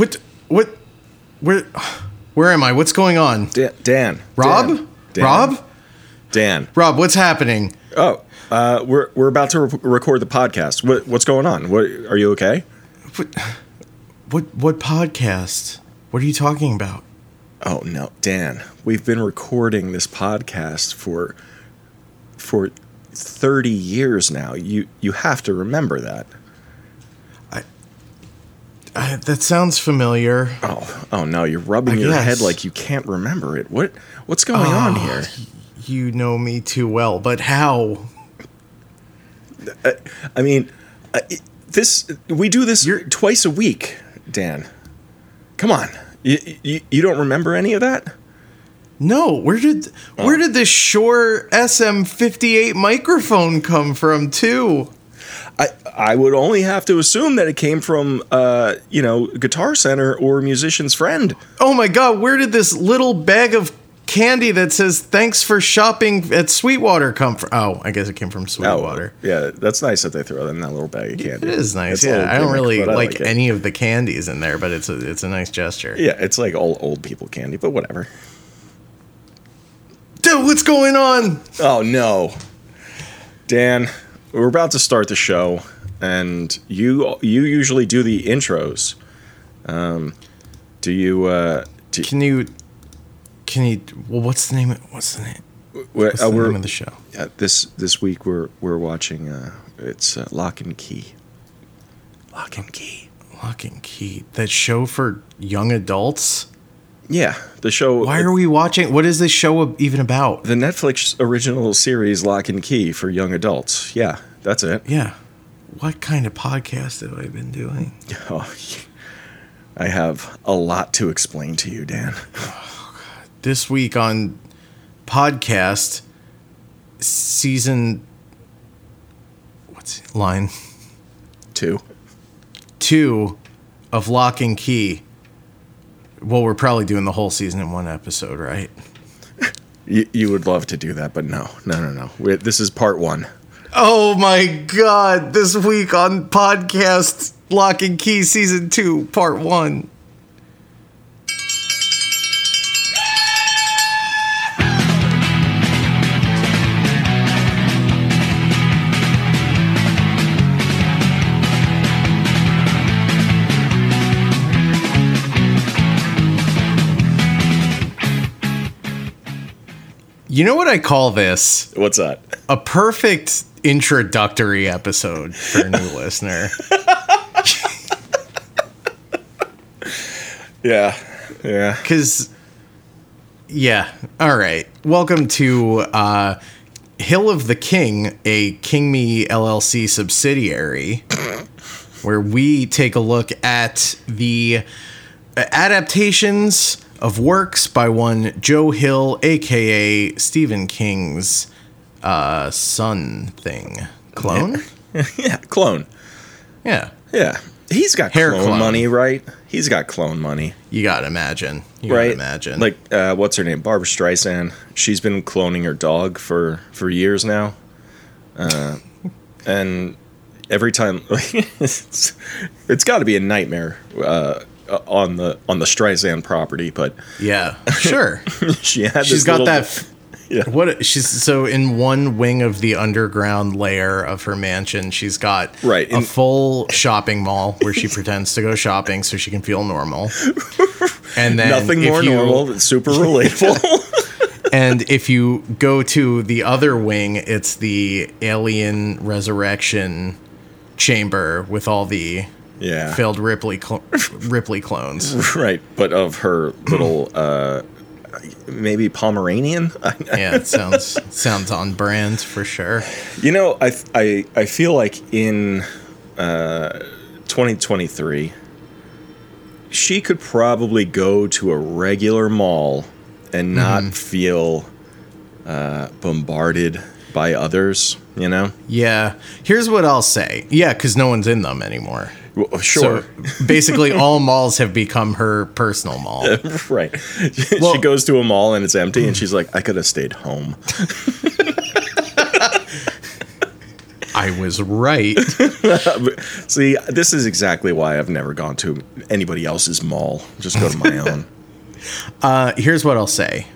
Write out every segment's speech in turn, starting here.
What? What? Where? Where am I? What's going on? Dan. Dan. Rob? Dan. Rob? Dan. Rob, what's happening? Oh, uh, we're we're about to re- record the podcast. What what's going on? What are you okay? What? What? What podcast? What are you talking about? Oh no, Dan. We've been recording this podcast for for 30 years now. You you have to remember that. I, that sounds familiar. Oh, oh no, you're rubbing I your guess. head like you can't remember it. What what's going on Oh, here? You know me too well, but how? I mean, uh, this we do this You're- twice a week, Dan. Come on. You, you, you don't remember any of that? No, where did where did this Shure SM58 microphone come from too? I I would only have to assume that it came from uh, you know, Guitar Center or Musician's Friend. Oh my god, where did this little bag of candy that says thanks for shopping at Sweetwater come from? Oh, I guess it came from Sweetwater. yeah, that's nice that they throw that in that little bag of candy. It is nice. It's yeah, I don't really I like, any of the candies in there, but it's a it's a nice gesture. Yeah, it's like all old people candy, but whatever. Dude, what's going on? Oh no, Dan, we're about to start the show, and you you usually do the intros. Um, do you? Uh, do, Can you can you well what's the name of, what's the name what's uh, the we're name of the show? uh, this this week we're we're watching. Uh, it's uh, Locke and Key. Locke and Key. Locke and Key. That show for young adults? Yeah, the show. Why are we watching? What is this show even about? the Netflix original series Locke and Key for young adults? Yeah, that's it. Yeah. What kind of podcast have I been doing? Oh, I have a lot to explain to you, Dan. Oh, this week on podcast season what's it, line Two. 2 of Locke and Key. Well, we're probably doing the whole season in one episode, right? You, you would love to do that, but no, no, no, no. We- This is part one. Oh my god, this week on podcast Locke and Key season 2 part 1. You know what I call this? What's that? a perfect introductory episode for a new listener. Yeah, yeah. Because, yeah, all right. Welcome to uh, Hill of the King, a King Me LLC subsidiary, where we take a look at the adaptations of works by one Joe Hill, aka Stephen King's uh, son thing. Clone? Yeah, clone. Yeah. Yeah. He's got Hair clone, clone. money, right? He's got clone money, You gotta imagine. You right? gotta imagine. Like, uh, what's her name? Barbra Streisand. She's been cloning her dog for for years now, uh, and every time it's, it's got to be a nightmare uh, Uh, on the on the Streisand property. But yeah, sure. she had she's got little- that. f- Yeah. What she's so in one wing of the underground layer of her mansion, she's got Right, a full shopping mall where she pretends to go shopping so she can feel normal. And then nothing more you- normal. It's super relatable. And if you go to the other wing, it's the alien resurrection chamber with all the yeah. failed Ripley cl- Ripley clones. Right, but of her little uh maybe Pomeranian. Yeah, it sounds sounds on brand for sure. you know, I I I feel like in uh 2023 she could probably go to a regular mall and not Mm-hmm. feel uh bombarded by others, you know? Yeah. Here's what I'll say. Yeah, because no one's in them anymore. Well, sure. So basically, all malls have become her personal mall. right. Well- she goes to a mall and it's empty and she's like I could have stayed home. I was right. See, this is exactly why I've never gone to anybody else's mall. Just go to my own. Uh, here's what I'll say.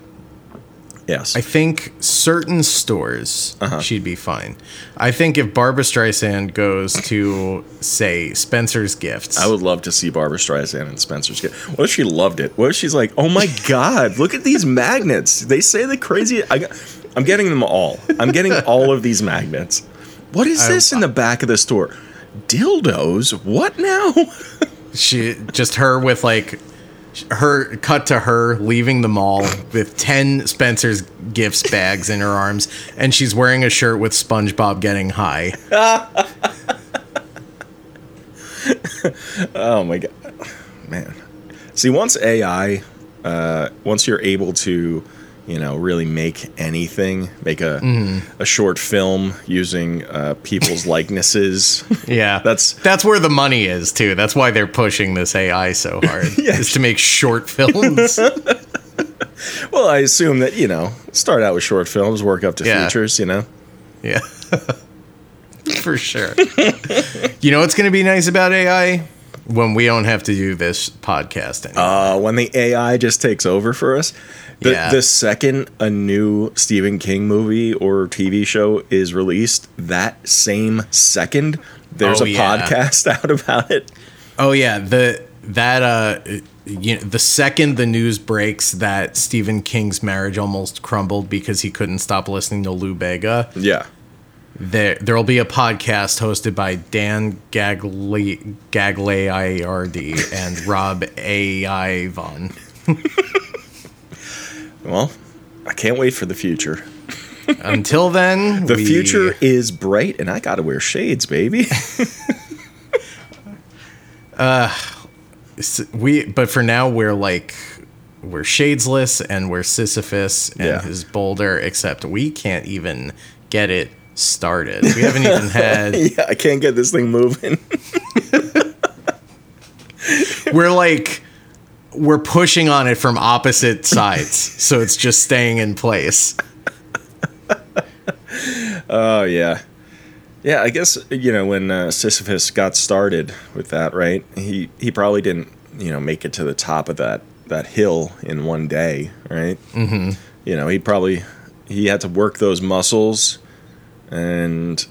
Yes. I think certain stores Uh-huh. she'd be fine. I think if Barbra Streisand goes to say Spencer's Gifts, I would love to see Barbra Streisand and Spencer's gift. What if she loved it? What if she's like, "Oh my god, look at these magnets! They say the crazy." I, I'm getting them all. I'm getting all of these magnets. What is this in the back of the store? Dildos? What now? she just her with like her cut to her leaving the mall with 10 Spencer's Gifts bags in her arms and she's wearing a shirt with SpongeBob getting high. Oh my god, man! See, once AI, uh, once you're able to, you know, really make anything, make a Mm-hmm. a short film using uh, people's likenesses. Yeah. That's- that's where the money is too. That's why they're pushing this AI so hard. Yeah. Is to make short films. Well, I assume that you know, start out with short films, work up to Yeah. features. You know, Yeah. For sure. you know what's going to be nice about AI? When we don't have to do this podcast anymore. uh, when the AI just takes over for us. The, Yeah. the second a new Stephen King movie or TV show is released, that same second, there's Oh, a yeah. podcast out about it. Oh yeah, the that uh you know, the second the news breaks that Stephen King's marriage almost crumbled because he couldn't stop listening to Lou Bega, Yeah. there there'll be a podcast hosted by Dan Gagli Gagliardi and Rob A. Ivon. Well, I can't wait for the future. Until then, The we- future is bright, and I gotta wear shades, baby. Uh, s- we but for now we're like we're shadesless and we're Sisyphus and Yeah. his boulder, except we can't even get it started. We haven't even had yeah, I can't get this thing moving. we're like we're pushing on it from opposite sides so it's just staying in place Oh yeah, yeah. I guess you know when uh, Sisyphus got started with that, right? He he probably didn't you know make it to the top of that that hill in one day, right? Mm-hmm. You know, he probably he had to work those muscles, and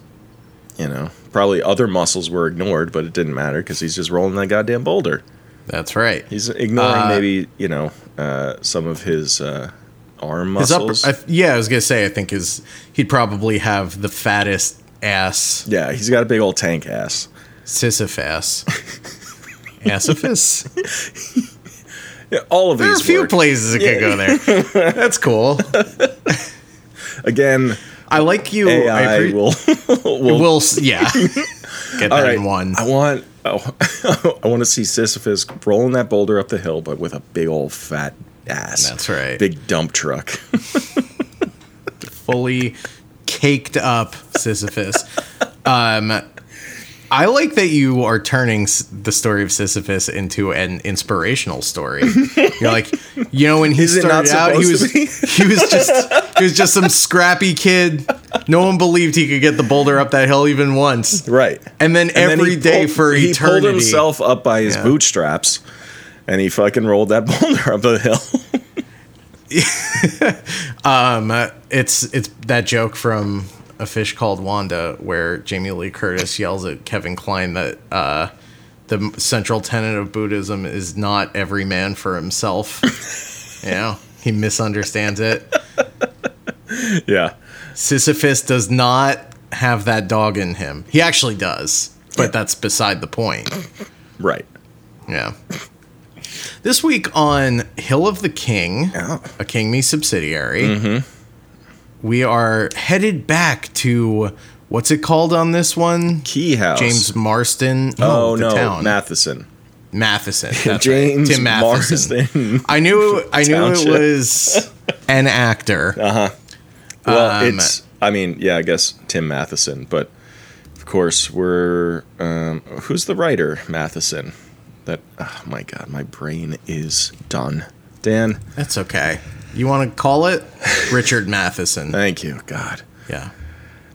you know probably other muscles were ignored, but it didn't matter because he's just rolling that goddamn boulder. That's right He's ignoring Uh, maybe you know uh, some of his uh, arm his upper muscles. I, yeah i was gonna say i think his he'd probably have the fattest ass yeah, he's got a big old tank ass. sisyphus? Yeah, all of There are a few work. places it could go there. That's cool. Again, I like you. I AI appre- will. will We'll yeah. Get that right, in one. I want. Oh, I want to see Sisyphus rolling that boulder up the hill, but with a big old fat ass. That's right. Big dump truck. fully caked up Sisyphus. Um, I like that you are turning the story of Sisyphus into an inspirational story. You're like, you know, when he Is started out, he was he was just he was just some scrappy kid. No one believed he could get the boulder up that hill even once. right. And then And every he day pulled- for he eternity. He pulled himself up by his Yeah. bootstraps, and he fucking rolled that boulder up the hill. Um, it's it's that joke from a fish called Wanda, where Jamie Lee Curtis yells at Kevin Kline that uh, the central tenet of Buddhism is not every man for himself. you know, he misunderstands it. yeah. Sisyphus does not have that dog in him. He actually does, but that's beside the point. Right. Yeah. This week on Hill of the King, a King Me subsidiary, we are headed back to what's it called on this one? Key House. James Marston. Oh the no, town. Matheson. Matheson. That's right. James Tim Matheson. Marston. I knew. I knew it was an actor. Uh huh. Well, Um, it's. I mean, yeah, I guess Tim Matheson, but of course we're. Um, who's the writer, Matheson? That. Oh my God, my brain is done. Dan, That's okay. You want to call it Richard Matheson? thank you. God, Yeah.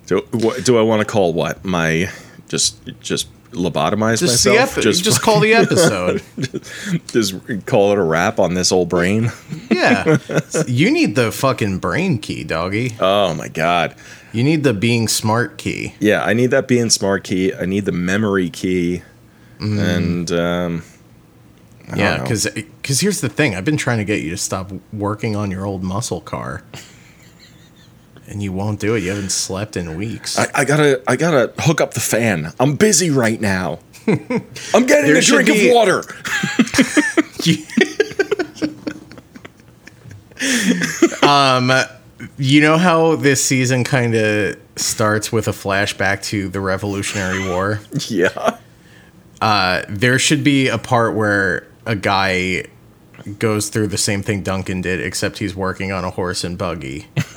Do, what, do I want to call what my just just lobotomize Just myself? epi- just, call the episode. just call it a wrap on this old brain. yeah. You need the fucking brain key, doggy. Oh my god. You need the being smart key. Yeah, I need that being smart key. I need the memory key, and um, I Yeah, know. because here's the thing. I've been trying to get you to stop working on your old muscle car. And you won't do it. You haven't slept in weeks. I, I gotta I gotta hook up the fan. I'm busy right now. I'm getting a drink be- of water. um, you know how this season kind of starts with a flashback to the Revolutionary War? yeah. Uh, there should be a part where a guy goes through the same thing Duncan did, except he's working on a horse and buggy.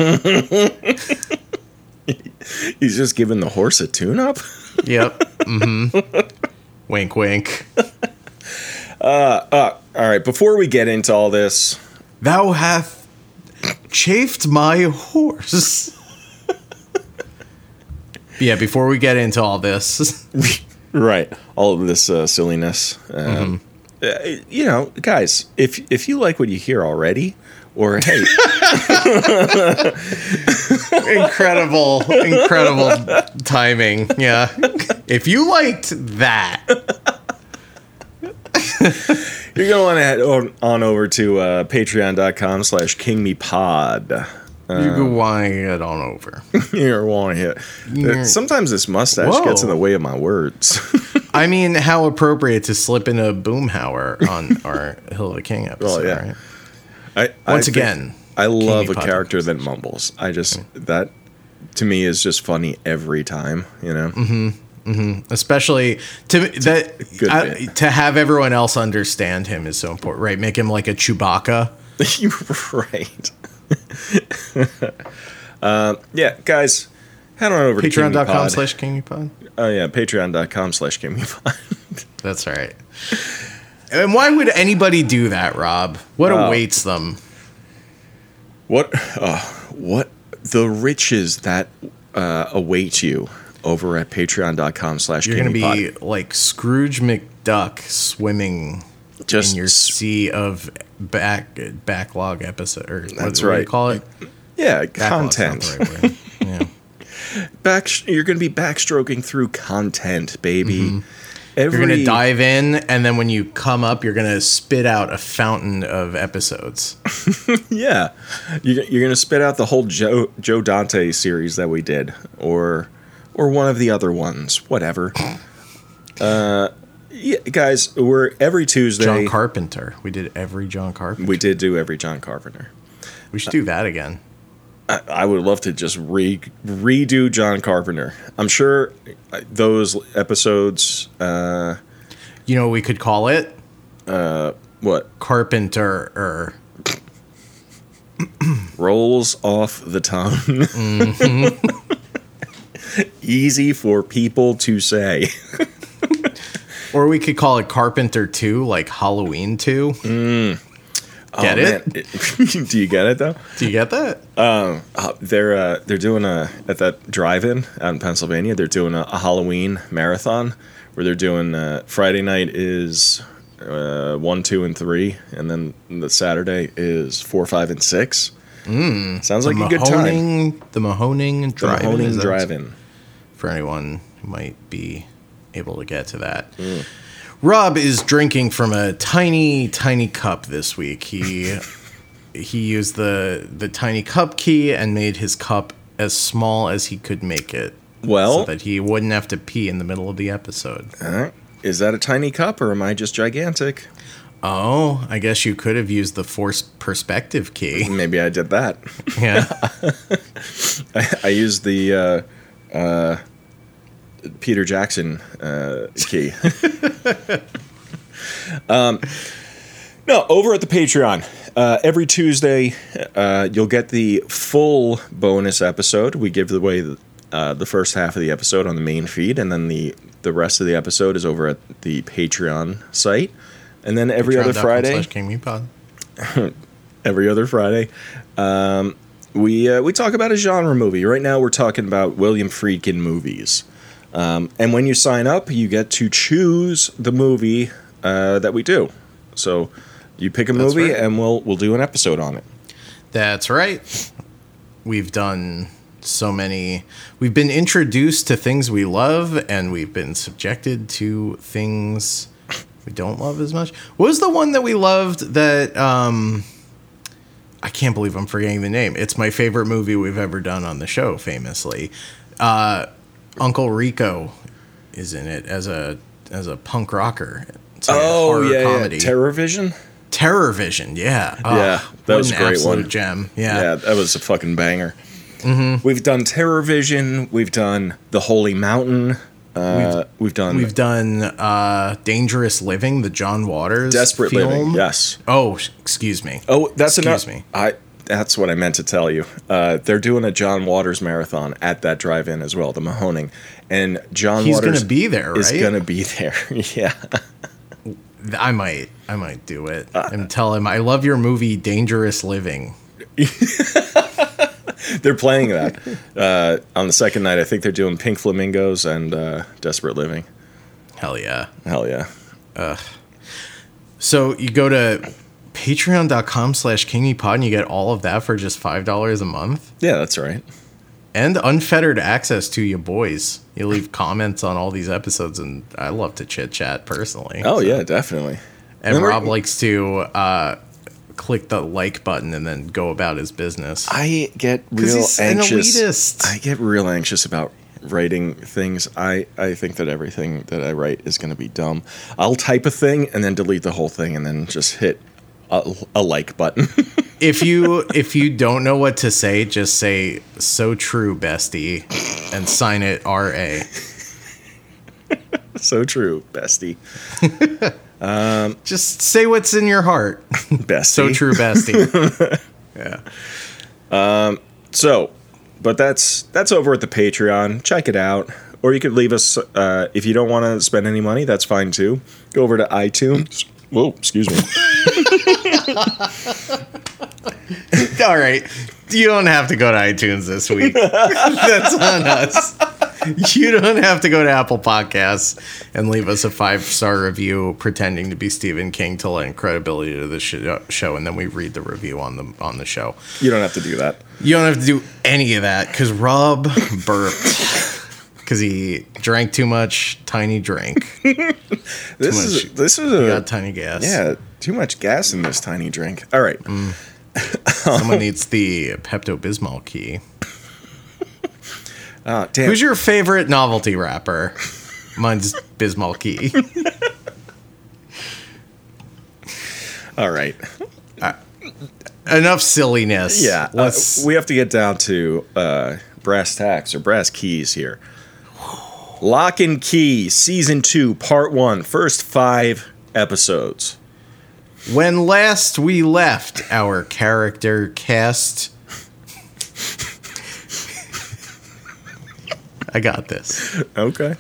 He's just giving the horse a tune up. Yep. Mm-hmm. wink, wink. All right, before we get into all this, Thou hath chafed my horse. yeah, before we get into all this, right, all of this uh, silliness. Um, uh, you know, guys, if if you like what you hear already, or hey, incredible, incredible timing. Yeah. If you liked that, you're gonna want to head on, on over to uh, patreon.com slash kingmepod. you go want to get on over. You're want to hit. Sometimes this mustache Whoa. gets in the way of my words. I mean, how appropriate to slip in a boomhauer on our Hill of the King episode, Well, yeah. right? I, Once I again, I love a character that mumbles. I just that to me is just funny every time. You know. Mm-hmm. especially to that I- to have everyone else understand him is so important, right? Make him like a Chewbacca. Right. uh, yeah, guys, head on over to Patreon.com slash KingMePod. Oh yeah, patreon.com slash KingMePod. That's right. And why would anybody do that, Rob? What Oh. awaits them? what? Uh, what? The riches that uh, await you over at patreon.com slash You're going to be like Scrooge McDuck swimming just in your sea of back backlog episode or what, That's what do you right. call it? yeah Backlog's content. right yeah. Back, you're going to be backstroking through content, baby. Every, You're gonna dive in, and then when you come up, you're gonna spit out a fountain of episodes. Yeah, you're, you're gonna spit out the whole Joe Joe Dante series that we did, or or one of the other ones, whatever. uh, yeah, guys, we're every Tuesday. John Carpenter. We did every John Carpenter. we did do every John Carpenter. We should do that again. I, I would love to just re redo John Carpenter. I'm sure uh, those episodes. Uh, You know we could call it? what Carpenter or rolls off the tongue. Easy for people to say. or we could call it Carpenter 2, like Halloween 2. Get Oh, it? Do you get it though? Do you get that? Uh, they're uh, they're doing a at that drive-in out in Pennsylvania. They're doing a, a Halloween marathon where they're doing uh, Friday night is uh, one, two, and three, and then the Saturday is four, five, and six. Mm, Sounds like a good time. The Mahoning The Drive-In. Mahoning Drive-in. For anyone who might be able to get to that. Mm. Rob is drinking from a tiny, tiny cup this week. He he used the the tiny cup key and made his cup as small as he could make it. Well, so that he wouldn't have to pee in the middle of the episode. uh, is that a tiny cup or am I just gigantic? Oh, I guess you could have used the force perspective key. Maybe I did that. Yeah. I, I used the uh, uh, Peter Jackson uh, key. um, no, over at the Patreon, uh, every Tuesday, uh, you'll get the full bonus episode. We give away the, uh, the first half of the episode on the main feed, and then the, the rest of the episode is over at the Patreon site. And then every other Friday, slash King Me Pod. every other Friday. Um, we uh, we talk about a genre movie. Right now, we're talking about William Friedkin movies. Um, and when you sign up, you get to choose the movie uh, that we do. So you pick a That's movie, right. and we'll we'll do an episode on it. That's right. We've done so many. We've been introduced to things we love, and we've been subjected to things we don't love as much. What was the one that we loved that um I can't believe I'm forgetting the name. It's my favorite movie we've ever done on the show, famously. Uh Uncle Rico is in it as a as a punk rocker. It's like a horror comedy. Terror Vision. Terror Vision, yeah. Oh, Yeah, that was a great one. gem. Yeah, Yeah. that was a fucking banger. Mm-hmm. We've done Terror Vision. We've done The Holy Mountain. Uh, we've, done We've done uh, Dangerous Living, the John Waters Desperate film. Living. Yes. Oh, excuse me. Oh, that's Excuse me. I. That's what I meant to tell you. Uh, they're doing a John Waters marathon at that drive-in as well, the Mahoning, and John He's Waters gonna be there, is right? gonna be there. yeah. I might, I might do it Uh, and tell him I love your movie Dangerous Living. They're playing that uh, on the second night. I think they're doing Pink Flamingos and uh, Desperate Living. Hell yeah! Hell yeah. So you go to patreon.com slash kingmepod and you get all of that for just five dollars a month Yeah, that's right. and unfettered access to your boys. You leave comments on all these episodes, and I love to chit chat personally. Oh yeah, definitely. And Rob likes to uh, click the like button and then go about his business. I get real anxious. I get real anxious about writing things. I, I think that everything that I write is going to be dumb. I'll type a thing and then delete the whole thing and then just hit a, a like button. if you if you don't know what to say, just say "so true, bestie," and sign it R A. so true, bestie. Just say what's in your heart. Bestie. So true, bestie. yeah. Um. So, but that's that's over at the Patreon. Check it out. Or you could leave us uh, if you don't want to spend any money. That's fine too. Go over to iTunes. Whoa, excuse me. All right. You don't have to go to iTunes this week. That's on us. You don't have to go to Apple Podcasts and leave us a five star review pretending to be Stephen King to lend credibility to the sh- show, and then we read the review on the on the show. you don't have to do that. You don't have to do any of that because Rob burped because he drank too much tiny drink. This much- is this is a Got tiny gas. yeah. Too much gas in this tiny drink. All right. Someone needs the Pepto Bismol key. Uh, damn. Who's your favorite novelty rapper? Mine's Bismol Key. All right. Enough silliness. Yeah. uh, we have to get down to uh, brass tacks or brass keys here. Locke and Key, Season 2, Part 1, first five episodes. when last we left our character cast. I got this. Okay.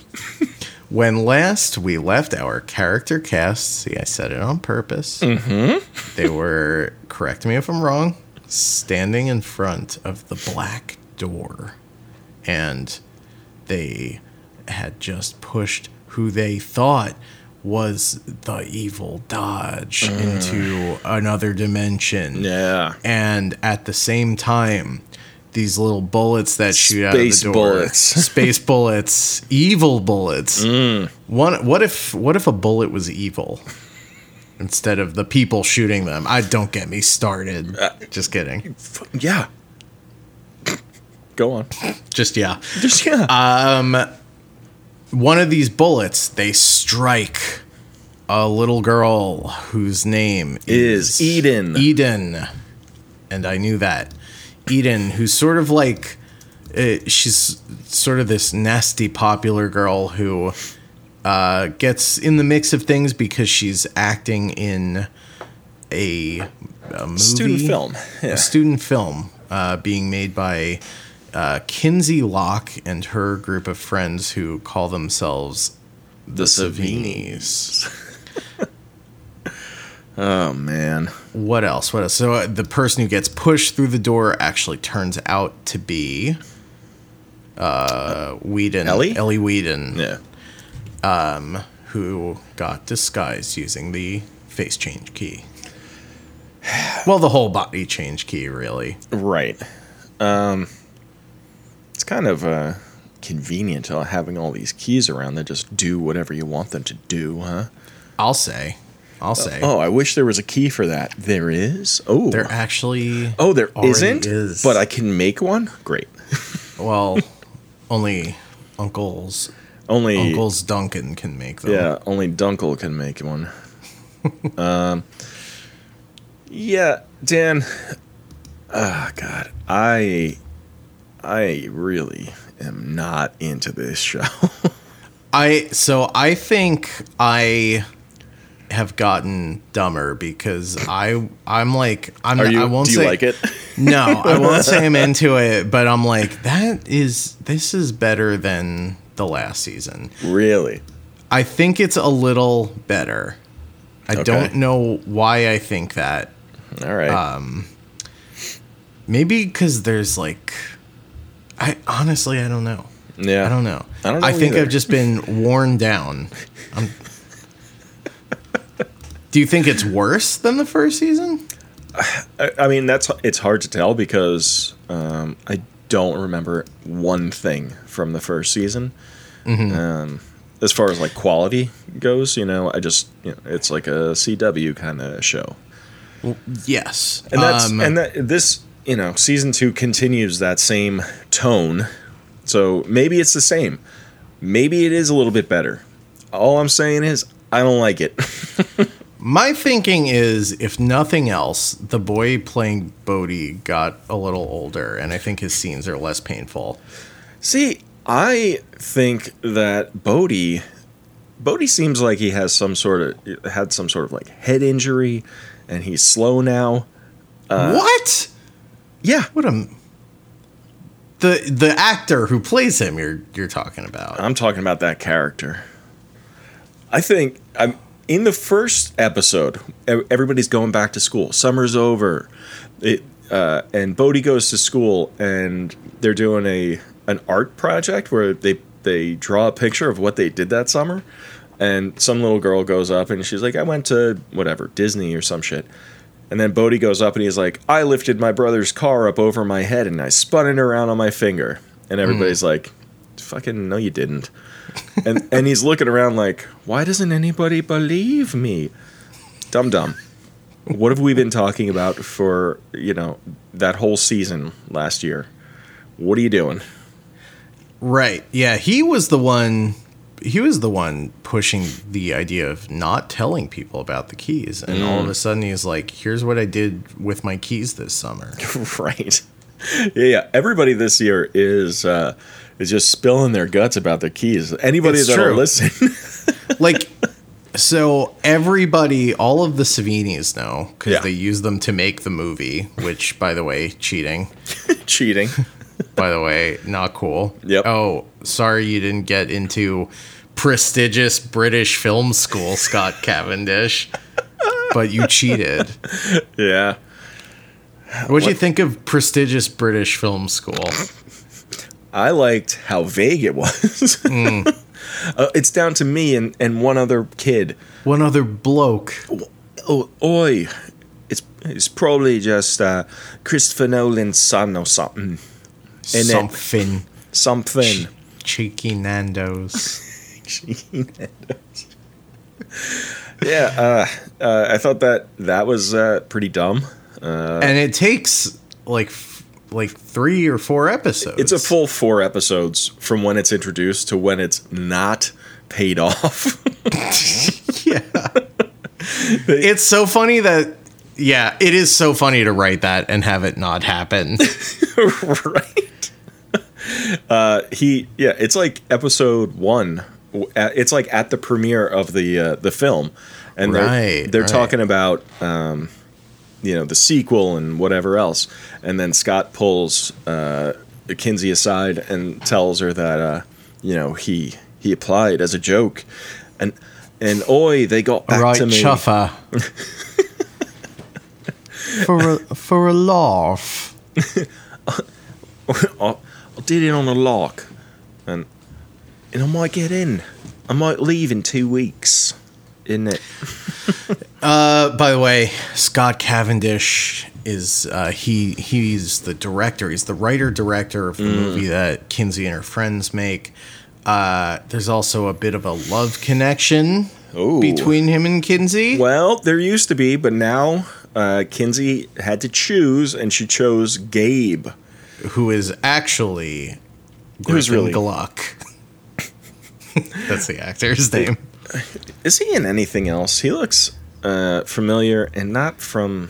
When last we left our character cast, see, I said it on purpose. Mm-hmm. They were, correct me if I'm wrong, standing in front of the black door. And they had just pushed who they thought was the evil Dodge mm. into another dimension. Yeah. And at the same time, these little bullets that shoot out of the door, bullets. space bullets, evil bullets. Mm. One, what if what if a bullet was evil instead of the people shooting them? I don't get me started. Uh, just kidding. Yeah. Go on. Just yeah. Just, yeah. Um, One of these bullets, they strike a little girl whose name Is is, Eden. Eden, and I knew that. Eden, who's sort of like, uh, she's sort of this nasty popular girl who uh, gets in the mix of things because she's acting in a, a movie, Student film. Yeah. a student film uh, being made by uh, Kinsey Locke and her group of friends who call themselves the, The Savinis. Oh man. What else? What else? So uh, the person who gets pushed through the door actually turns out to be uh Whedon. Ellie? Ellie Whedon. Yeah. who got disguised using the face change key. Well, the whole body change key, really. Right. Um, it's kind of uh, convenient uh, having all these keys around that just do whatever you want them to do, huh? I'll say. I'll say. Oh, I wish there was a key for that. There is. Oh, There actually. oh, there isn't. is. But I can make one. Great. Well, only uncles. Only Uncles Duncan can make them. Yeah, only Dunkel can make one. um, yeah, Dan. Ah, God, I, I really am not into this show. I so I think I have gotten dumber because I I'm like I'm Are you? I won't do you like it? no I won't say I'm into it but I'm like that is this is better than the last season. really? I think it's a little better. I Okay. don't know why I think that. All right. Uh, Maybe because there's like, I honestly I don't know. yeah. I don't know. I don't know I think either. I've just been worn down. I'm... Do you think it's worse than the first season? I, I mean, that's it's hard to tell because um, I don't remember one thing from the first season. Mm-hmm. Um, as far as like quality goes, you know, I just you know, it's like a CW kind of show. Yes. and that's Um, and that this you know season two continues that same tone. So maybe it's the same. Maybe it is a little bit better. All i'm saying is i don't like it. My thinking is, if nothing else, the boy playing Bode got a little older, and I think his scenes are less painful. see i think that Bode Bode seems like he has some sort of had some sort of like head injury and he's slow now. Uh, what? Yeah What a the the actor who plays him you're you're talking about. I'm talking about that character. I think I'm in the first episode. Everybody's going back to school. Summer's over. It uh, and Bode goes to school, and they're doing a an art project where they they draw a picture of what they did that summer. And some little girl goes up and she's like, "I went to whatever Disney or some shit." And then Bode goes up and he's like, I lifted my brother's car up over my head and I spun it around on my finger. And hmm. everybody's like, fucking no, you didn't. and and he's looking around like, why doesn't anybody believe me? Dum dum. What have we been talking about for, you know, that whole season last year? What are you doing? Right. Yeah, he was the one he was the one pushing the idea of not telling people about the keys. And all of a sudden he's like, "Here's what I did with my keys this summer." right. Yeah, yeah. Everybody this year is uh is just spilling their guts about their keys. Anybody It's that'll true. listen. like so everybody all of the Savinis know cuz Yeah. they use them to make the movie, which by the way, cheating. cheating. By the way, not cool. Yep. Oh, sorry you didn't get into prestigious British film school, Scott Cavendish. But you cheated. Yeah. What'd you think of prestigious British film school? I liked how vague it was. Hmm. uh, it's down to me and, and one other kid. One other bloke. Oh, oi. It's it's probably just uh, Christopher Nolan's son or something. Something. Something. Cheeky Nando's. yeah, uh, uh, I thought that that was uh, pretty dumb. and it takes like f- like three or four episodes. It's a full four episodes from when it's introduced to when it's not paid off. yeah. it's so funny that yeah, it is so funny to write that and have it not happen. right. Uh, he yeah, it's like episode one. Uh, It's like at the premiere of the uh, the film, and they're they're right. talking about um, you know the sequel and whatever else, and then Scott pulls uh, Kinsey aside and tells her that uh, you know he he applied as a joke, and and oi they got back right, to me. chuffer. for a, for a laugh. Did it on a lark, and and I might get in. I might leave in two weeks. Isn't it? Uh, by the way, Scott Cavendish is uh, he he's the director. He's the writer director of the movie that Kinsey and her friends make. Uh, there's also a bit of a love connection Ooh. between him and Kinsey. Well, there used to be, but now uh, Kinsey had to choose, and she chose Gabe. Who is actually Who's Griffin really- Gluck. That's the actor's name. Is he in anything else? He looks uh, familiar, and not from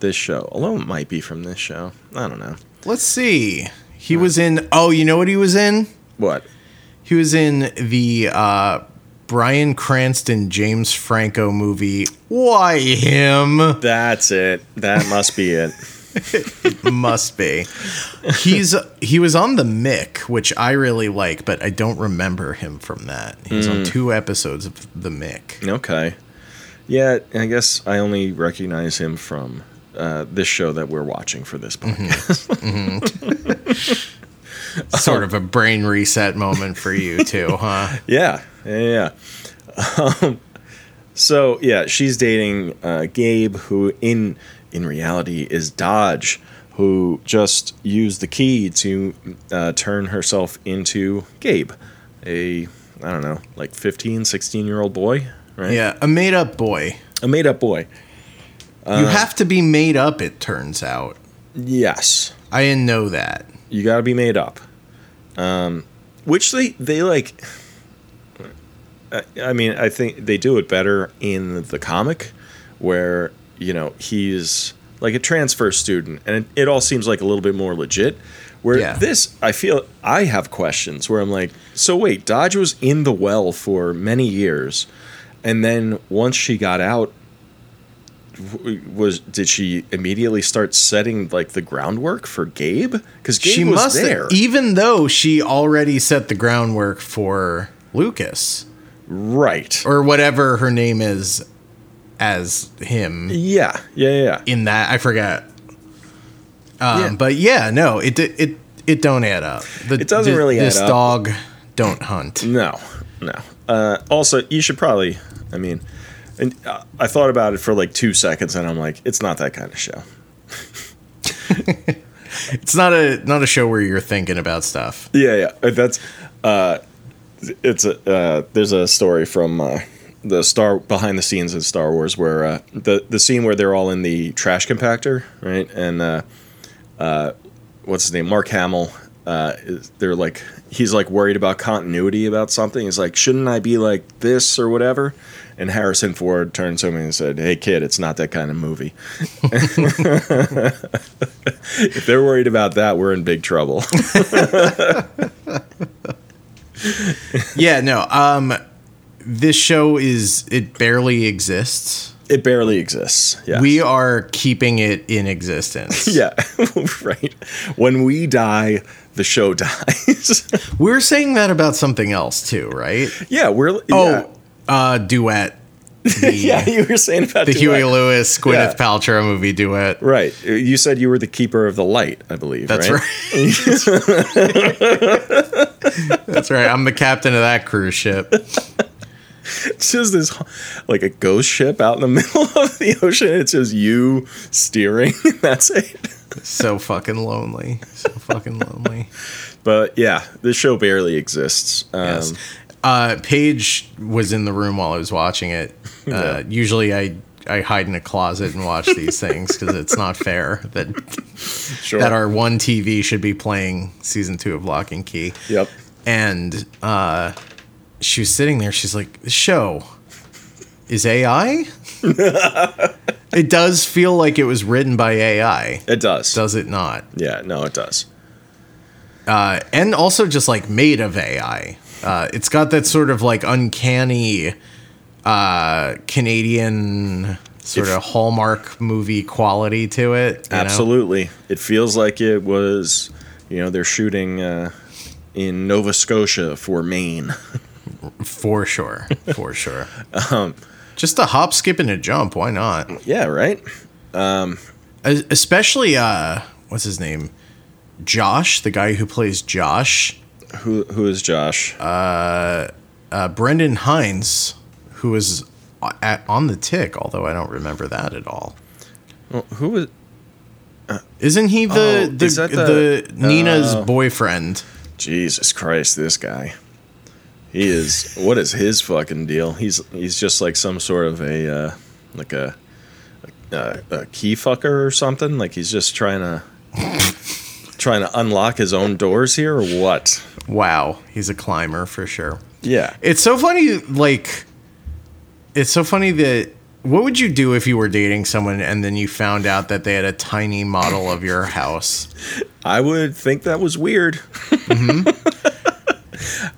this show. Although it might be from this show. I don't know. Let's see. He was in. Oh, you know what he was in? What? He was in the uh, Bryan Cranston James Franco movie. Why him? That's it. That must be it. Must be. He's he was on the Mick, which I really like, but I don't remember him from that. He was on two episodes of the Mick. Okay. Yeah, I guess I only recognize him from uh, this show that we're watching for this podcast. Sort of a brain reset moment for you too, huh? Yeah, yeah, yeah. Um, so yeah, she's dating uh, Gabe, who in in reality is Dodge, who just used the key to uh, turn herself into Gabe, a I don't know, like 15, 16 year old boy, right? Yeah, a made up boy. a made up boy. you have to be made up, it turns out. Yes, I didn't know that. you got to be made up. Um, which they they like. I mean, I think they do it better in the comic, where you know he's like a transfer student, and it, it all seems like a little bit more legit. Where Yeah. this, I feel I have questions where I'm like, so wait, Dodge was in the well for many years, and then once she got out, was did she immediately start setting like the groundwork for Gabe? Because Gabe she was must there, have, even though she already set the groundwork for Lucas right? or whatever her name is as him Yeah, yeah, yeah. in that. I forget. Um, Yeah. But yeah, no, it it it don't add up. The, It doesn't thi- really This add up. dog don't hunt. No, no. Uh, also, you should probably. I mean, and uh, I thought about it for like two seconds, and I'm like, it's not that kind of show. It's not a not a show where you're thinking about stuff. Yeah, yeah. That's. Uh, it's a. Uh, there's a story from uh, the Star behind the scenes in Star Wars where uh, the the scene where they're all in the trash compactor, right? And uh, uh, what's his name? Mark Hamill. Uh, is, they're like he's like worried about continuity about something. He's like, shouldn't I be like this or whatever? And Harrison Ford turned to me and said, "Hey kid, it's not that kind of movie. if they're worried about that, we're in big trouble." Yeah, no. Um, this show is it barely exists. It barely exists. Yeah. We are keeping it in existence. yeah. right. When we die, the show dies. We're saying that about something else too, right? yeah, we're Oh, yeah. uh, duet. The, yeah, you were saying about the Duet. Huey Lewis Gwyneth Yeah. Paltrow movie duet. Right. You said you were the keeper of the light, I believe. That's right. right. That's right. I'm the captain of that cruise ship. It's just this, like a ghost ship out in the middle of the ocean. It's just you steering. That's it. So fucking lonely. So fucking lonely. But yeah, this show barely exists. Um, Yes. Uh, Paige was in the room while I was watching it. Uh, Usually, I I hide in a closet and watch these things because it's not fair that Sure. that our one TV should be playing season two of Locke and Key. Yep. And uh, she was sitting there. She's like, "The show is AI." it does feel like it was written by AI, It does. does it not? Yeah. No, it does. uh, and also just like made of AI. Uh, it's got that sort of like uncanny uh, Canadian sort If- of Hallmark movie quality to it. you know? Absolutely. It feels like it was, you know, they're shooting uh, in Nova Scotia for Maine. for sure, for sure. Um, just a hop, skip, and a jump. Why not? Yeah, right. Um, Especially uh what's his name? Josh, the guy who plays Josh. Who who is Josh? Uh Brendan Hines, who is at, on the tick, although I don't remember that at all. Well, who is? Isn't he the Oh, the, is the, the- Nina's uh, boyfriend? Jesus Christ, this guy. He is. What is his fucking deal? He's he's just like some sort of a uh, like a, a a key fucker or something. Like he's just trying to trying to unlock his own doors here or what? Wow, he's a climber for sure. Yeah. It's so funny, like, it's so funny that what would you do if you were dating someone and then you found out that they had a tiny model of your house? I would think that was weird.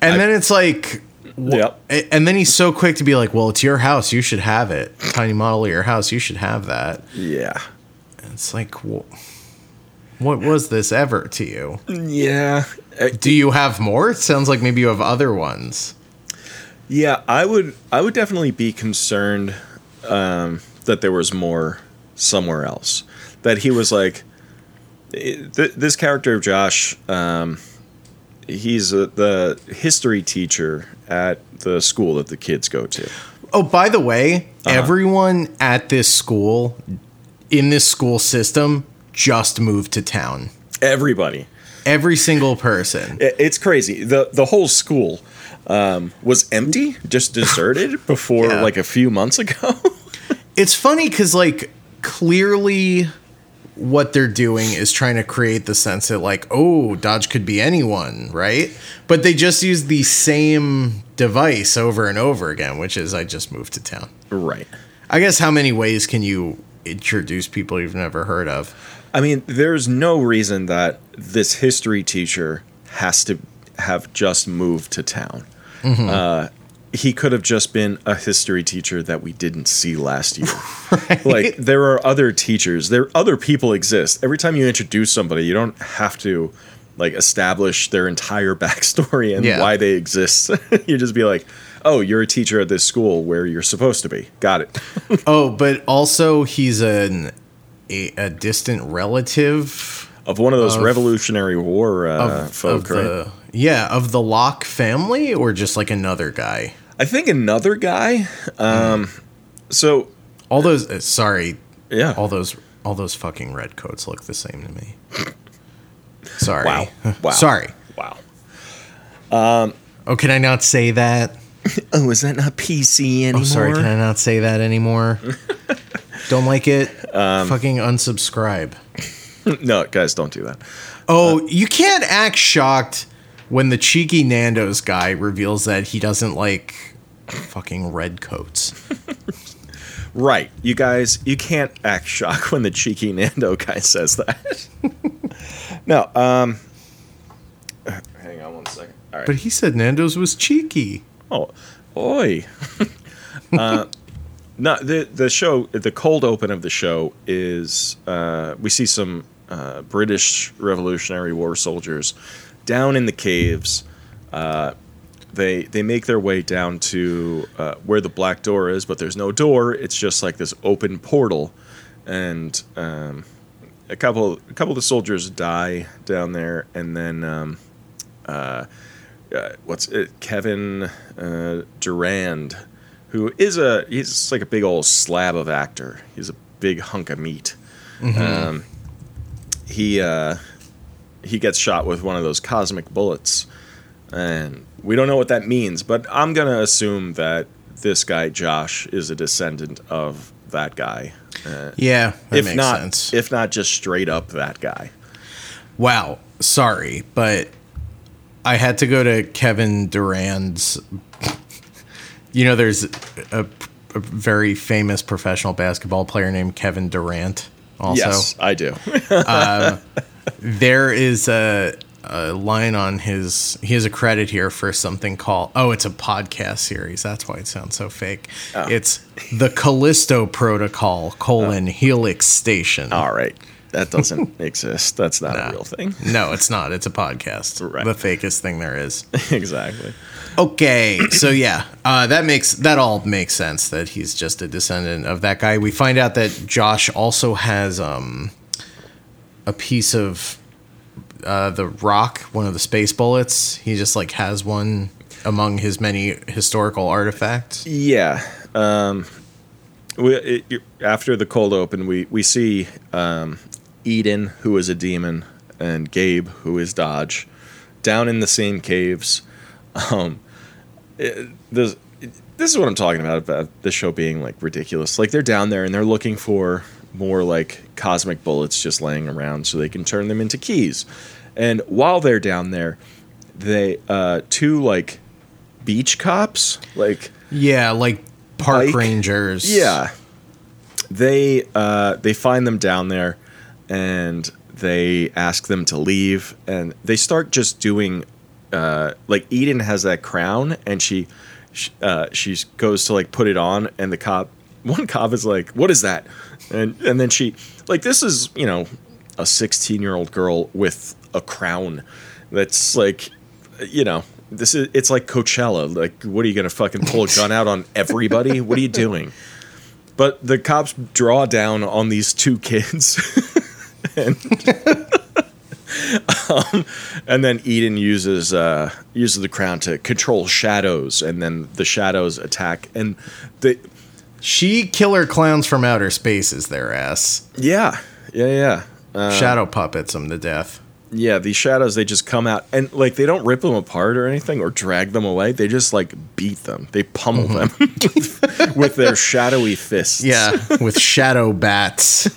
And then it's like, Yep. and then he's so quick to be like, well, it's your house. You should have it. Tiny model of your house. You should have that. Yeah. It's like, wh- what was this ever to you? Yeah. Do you have more? It sounds like maybe you have other ones. Yeah, I would I would definitely be concerned um, that there was more somewhere else. That he was like it- th- this character of Josh. Um, he's a, the history teacher at the school that the kids go to. Oh, by the way, Uh-huh. everyone at this school, in this school system, just moved to town. Everybody, Every single person. It's crazy. the The whole school um, was empty, just deserted before Yeah. like a few months ago. It's funny because, like, clearly what they're doing is trying to create the sense that, like, oh, Dodge could be anyone, right? But they just use the same device over and over again, which is I just moved to town. right. I guess how many ways can you introduce people you've never heard of? I mean, there's no reason that this history teacher has to have just moved to town. Uh, he could have just been a history teacher that we didn't see last year. Like there are other teachers, there other people exist. Every time you introduce somebody, you don't have to like establish their entire backstory and Yeah. why they exist. you just be like, "Oh, you're a teacher at this school where you're supposed to be." Got it. Oh, but also he's an a, a distant relative Of one of those Of- Revolutionary War uh, of, folk, of right? the yeah of the Locke family, or just like another guy. I think another guy. Um, so All those uh, sorry, yeah. all those all those fucking red coats look the same to me. Sorry. Wow. Wow. Sorry. wow. Oh, can I not say that? Oh, is that not PC anymore? Oh, sorry. Can I not say that anymore? Don't like it. Um, Fucking unsubscribe. no, guys, don't do that. Oh, you can't act shocked when the cheeky Nando's guy reveals that he doesn't like fucking red coats. Right, you guys, you can't act shocked when the cheeky Nando guy says that. no, um, hang on one second. All right. But he said Nando's was cheeky. Oh, oi. uh, no, the the show, the cold open of the show is uh, we see some uh, British Revolutionary War soldiers down in the caves. Uh, they they make their way down to uh, where the black door is, but there's no door. It's just like this open portal, and um, a couple a couple of the soldiers die down there, and then. Um, uh, what's it? Kevin uh, Durand, who is a he's like a big old slab of actor. He's a big hunk of meat. Um, he uh, he gets shot with one of those cosmic bullets, and we don't know what that means. But I'm gonna assume that this guy Josh is a descendant of that guy. Uh, Yeah, that if makes not, sense. if not just straight up that guy. wow, sorry, but I had to go to Kevin Durand's. You know, there's a, a very famous professional basketball player named Kevin Durant. Also, yes, I do. Um, there is a, a line on his he has a credit here for something called oh it's a podcast series that's why it sounds so fake Oh. it's the callisto protocol colon oh. helix station All right, that doesn't exist. That's not a real thing. no it's not it's a podcast Right. the fakest thing there is exactly. Okay, so yeah, uh, that makes that all makes sense that he's just a descendant of that guy. We find out that Josh also has um, a piece of uh, the rock, one of the space bullets. He just like has one among his many historical artifacts. Yeah. Um, we, it, after the cold open, we we see um, Eden, who is a demon, and Gabe, who is Dodge, down in the same caves. Um, it, this, is what I'm talking about about this show being like ridiculous. Like they're down there and they're looking for more like cosmic bullets just laying around so they can turn them into keys. And while they're down there, they uh, two like beach cops like Yeah, like park rangers. yeah. They uh, they find them down there, and they ask them to leave, and they start just doing, uh, like Eden has that crown, and she, sh uh, she goes to like put it on, and the cop, one cop is like, "What is that?" And and then she, like, this is you know, a sixteen year old girl with a crown, that's like, you know. This is it's like Coachella. Like, what are you gonna fucking pull a gun out on everybody? What are you doing? But the cops draw down on these two kids. and, um, and then Eden uses uh, uses the crown to control shadows, and then the shadows attack. And the She killer clowns from outer space is their ass. yeah, yeah, yeah. Uh, Shadow puppets them to death. yeah, these shadows they just come out and like they don't rip them apart or anything or drag them away. They just like beat them. They pummel them with their shadowy fists. Yeah, with shadow bats.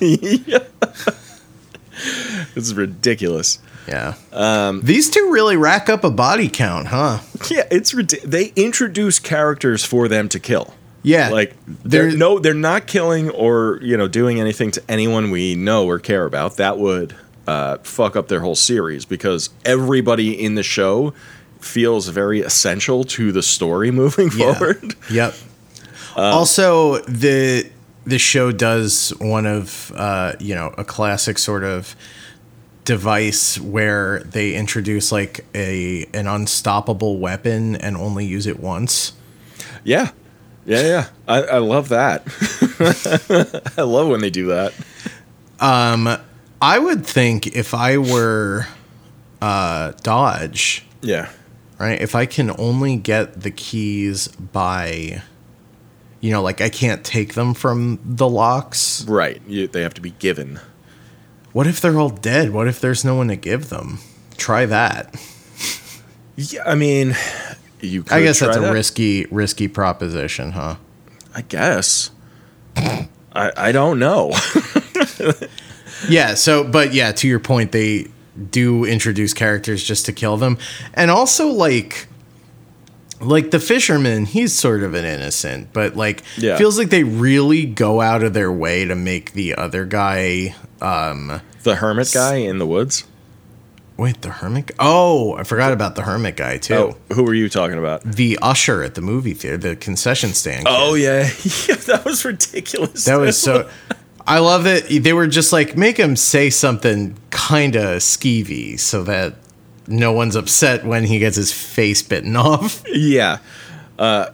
This is ridiculous. Yeah. Um, These two really rack up a body count, huh? Yeah, it's ridiculous. They introduce characters for them to kill. Yeah. Like they're There- no, they're not killing or you know doing anything to anyone we know or care about. That would uh, fuck up their whole series because everybody in the show feels very essential to the story moving Yeah. forward. Yep. also, the the show does one of uh, you know a classic sort of device where they introduce like a an unstoppable weapon and only use it once. Yeah, yeah, yeah. I, I love that. I love when they do that. Um, I would think if I were uh, Dodge, Yeah, right? If I can only get the keys by, you know, like I can't take them from the locks. right. You, they have to be given. What if they're all dead? What if there's no one to give them? Try that. Yeah, I mean, you. Could I guess that's a that. risky, risky proposition, huh? I guess. I I don't know. Yeah. So, but yeah, to your point, they do introduce characters just to kill them, and also like, like the fisherman, he's sort of an innocent, but like, Yeah. feels like they really go out of their way to make the other guy. Um, the hermit guy in the woods. wait, the hermit. Oh, I forgot about the hermit guy too. Oh, who were you talking about? The usher at the movie theater, the concession stand. Oh yeah, yeah, that was ridiculous. That was so. I love that they were just like make him say something kind of skeevy so that no one's upset when he gets his face bitten off. yeah. Uh,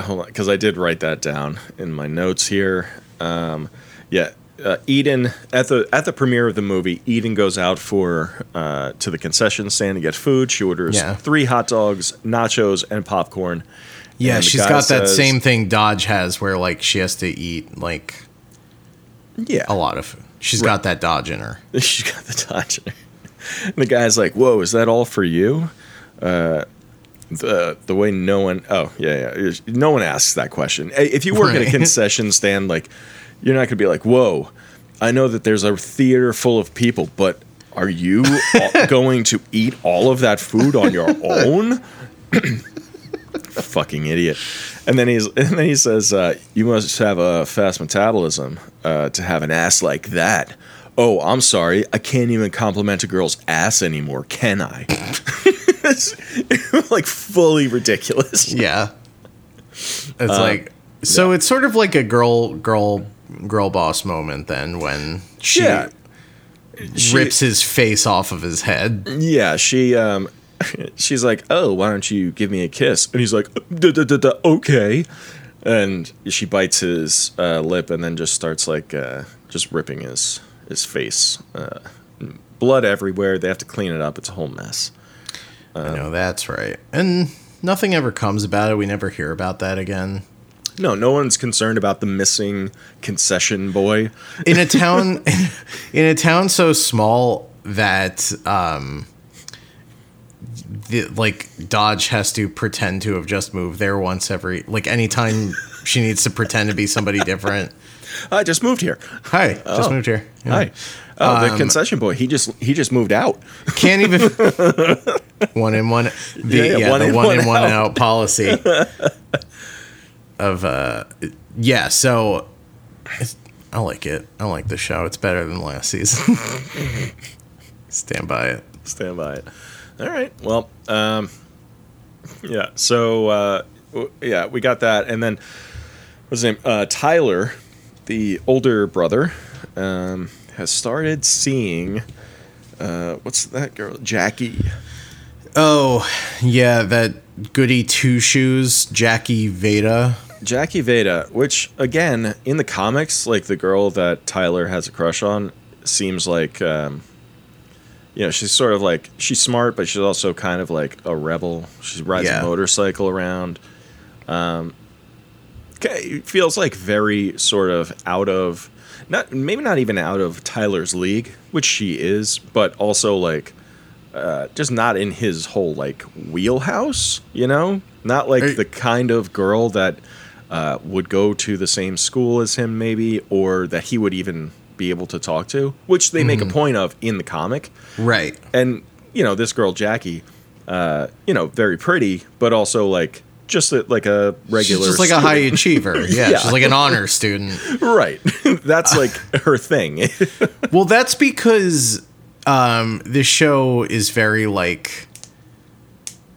hold on, because I did write that down in my notes here. Um, yeah, uh, Eden at the at the premiere of the movie, Eden goes out for uh, to the concession stand to get food. She orders Yeah. three hot dogs, nachos, and popcorn. Yeah, And she's got that says- same thing Dodge has where like she has to eat like Yeah, a lot of food. She's got that Dodge in her. She's got the Dodger. And the guy's like, "Whoa, is that all for you?" Uh, the the way no one, oh yeah, yeah, no one asks that question. If you work at a concession stand, like, you're not gonna be like, "Whoa, I know that there's a theater full of people, but are you going to eat all of that food on your own?" Fucking idiot. And then he's and then he says, uh, "You must have a fast metabolism uh, to have an ass like that." Oh, I'm sorry, I can't even compliment a girl's ass anymore, can I? it's like fully ridiculous. Yeah. It's Uh, like so it's sort of like a girl girl girl boss moment then when she Yeah. She- rips his face off of his head. Yeah, she um she's like, "Oh, why don't you give me a kiss?" And he's like, "Duh, duh, duh, duh, "Okay." And she bites his uh, lip and then just starts like uh, just ripping his his face. Uh, blood everywhere. They have to clean it up. It's a whole mess. I know that's right. And nothing ever comes about it. We never hear about that again. No, no one's concerned about the missing concession boy. In a town in a town so small that um the, like Dodge has to pretend to have just moved there once every like anytime she needs to pretend to be somebody different. I just moved here. Hi, just Oh. moved here. Yeah. Hi. Oh, the concession boy. He just he just moved out. Can't even one in one. The, Yeah, yeah, one the in, one one in one out. out policy of uh, yeah. So I like it. I like the show. It's better than last season. Stand by it. Stand by it. All right. Well, um, yeah. So uh, yeah, we got that, and then what's his name? Uh, Tyler, the older brother, um, has started seeing. Uh, what's that girl? Jackie. Oh yeah, that goody two shoes, Jackie Veda. Jackie Veda, which again in the comics, like the girl that Tyler has a crush on, seems like, um, you know, she's sort of like she's smart, but she's also kind of like a rebel. She rides Yeah. a motorcycle around. Um, feels like very sort of out of not maybe not even out of Tyler's league, which she is, but also like uh, just not in his whole like wheelhouse, you know? Not like Are- the kind of girl that uh, would go to the same school as him, maybe, or that he would even be able to talk to, which they make a point of in the comic. Right. And, you know, this girl, Jackie, uh, you know, very pretty, but also like just a, like a regular. She's just like a high achiever. Yeah, Yeah. she's like an honor student. Right. That's like her thing. Well, that's because um, this show is very like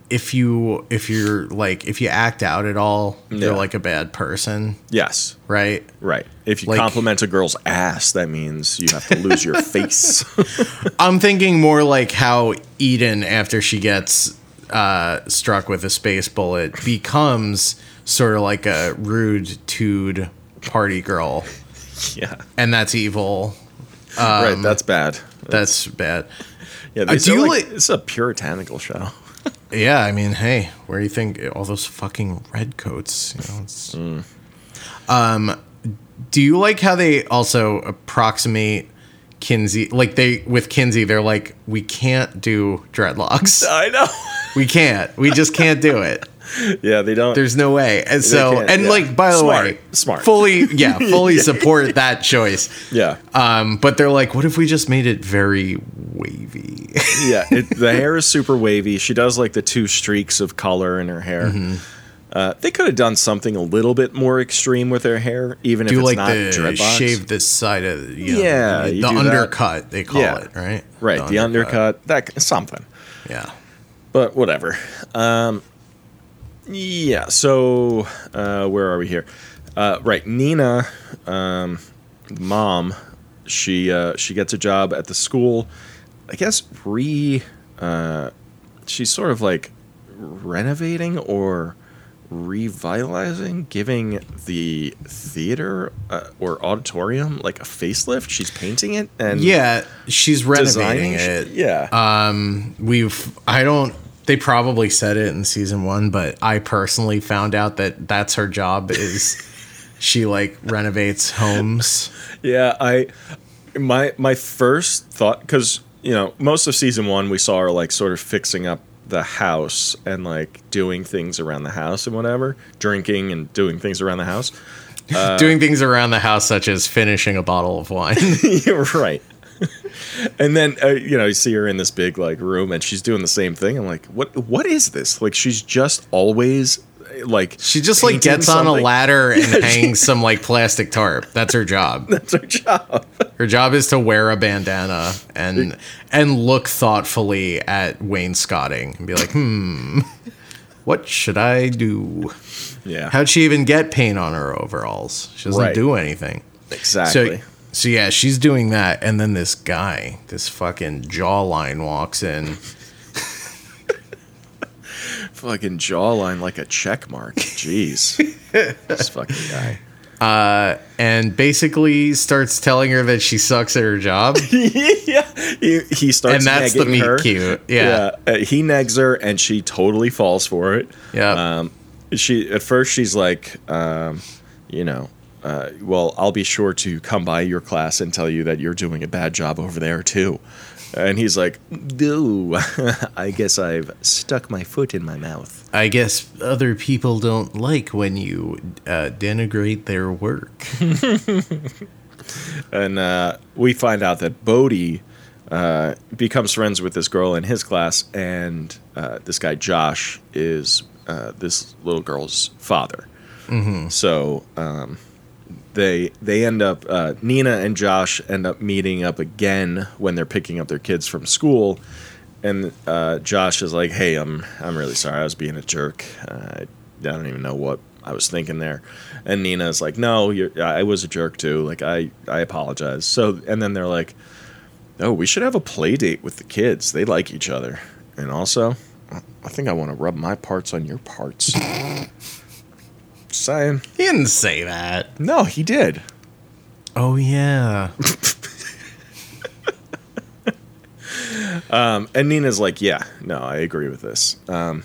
if you if you're like if you act out at all, you're like a bad person, yes. right? Right. If you Like- compliment a girl's ass, that means you have to lose your face. I'm thinking more like how Eden, after she gets uh, struck with a space bullet, becomes sort of like a rude, tude party girl, yeah. and that's evil. right. That's bad. That's bad. Yeah. Uh, do you like, like- it's a puritanical show. Yeah, I mean, hey, where do you think all those fucking red coats? You know, it's, Mm. um, do you like how they also approximate Kinsey? Like they with Kinsey, they're like, we can't do dreadlocks. I know. we can't. We just can't do it. yeah. They don't. There's no way. And so, and yeah. like, by the Smart, way, smart. fully, yeah, fully support that choice. yeah. Um, but they're like, what if we just made it very wavy? yeah. It, the hair is super wavy. She does like the two streaks of color in her hair. Mm-hmm. Uh, they could have done something a little bit more extreme with her hair, even do if it's like not the dreadlocks. shave this side of you know, Yeah, the, the do that. undercut they call Yeah. it right Right. The, undercut. That something. yeah but whatever. Um, yeah. So uh, where are we here? Uh, right. Nina, um, mom, she uh, she gets a job at the school. I guess re. Uh, she's sort of like renovating or revitalizing, giving the theater uh, or auditorium like a facelift. She's painting it and yeah she's renovating it Yeah. um we've i don't they probably said it in season one but i personally found out that that's her job is she like renovates homes Yeah, I my my first thought because you know most of season one we saw her like sort of fixing up the house and like doing things around the house and whatever, drinking and doing things around the house. doing things around the house such as finishing a bottle of wine You're right. and then uh, you know you see her in this big like room and she's doing the same thing. I'm like, what what is this? Like she's just always like she just like gets on a ladder and hangs some like plastic tarp that's her job That's her job. Her job is to wear a bandana and and look thoughtfully at wainscoting and be like, hmm, what should I do? Yeah, How'd she even get paint on her overalls? She doesn't Right. do anything. exactly. So, so yeah, she's doing that, and then this guy, this fucking jawline, walks in. Fucking jawline like a check mark. Jeez. this fucking guy. and basically starts telling her that she sucks at her job. yeah. He, he starts And that's the negging meet her. cute. Yeah. Uh, he negs her and she totally falls for it. Yeah. Um, she at first she's like, um, you know, uh, well, I'll be sure to come by your class and tell you that you're doing a bad job over there too. And he's like, "No, I guess I've stuck my foot in my mouth." I guess other people don't like when you uh, denigrate their work. And uh, we find out that Bode uh, becomes friends with this girl in his class, and uh, this guy Josh is uh, this little girl's father. So um, they they end up uh, Nina and Josh end up meeting up again when they're picking up their kids from school, and uh, Josh is like, "Hey, I'm I'm really sorry. I was being a jerk. Uh, I don't even know what I was thinking there." And Nina is like, "No, I was a jerk too. Like I I apologize." So and then they're like, "Oh, we should have a play date with the kids. They like each other, and also." I think I want to rub my parts on your parts. Saying. He didn't say that. No, he did. Oh yeah. Um, and Nina's like, yeah, no, I agree with this. Um,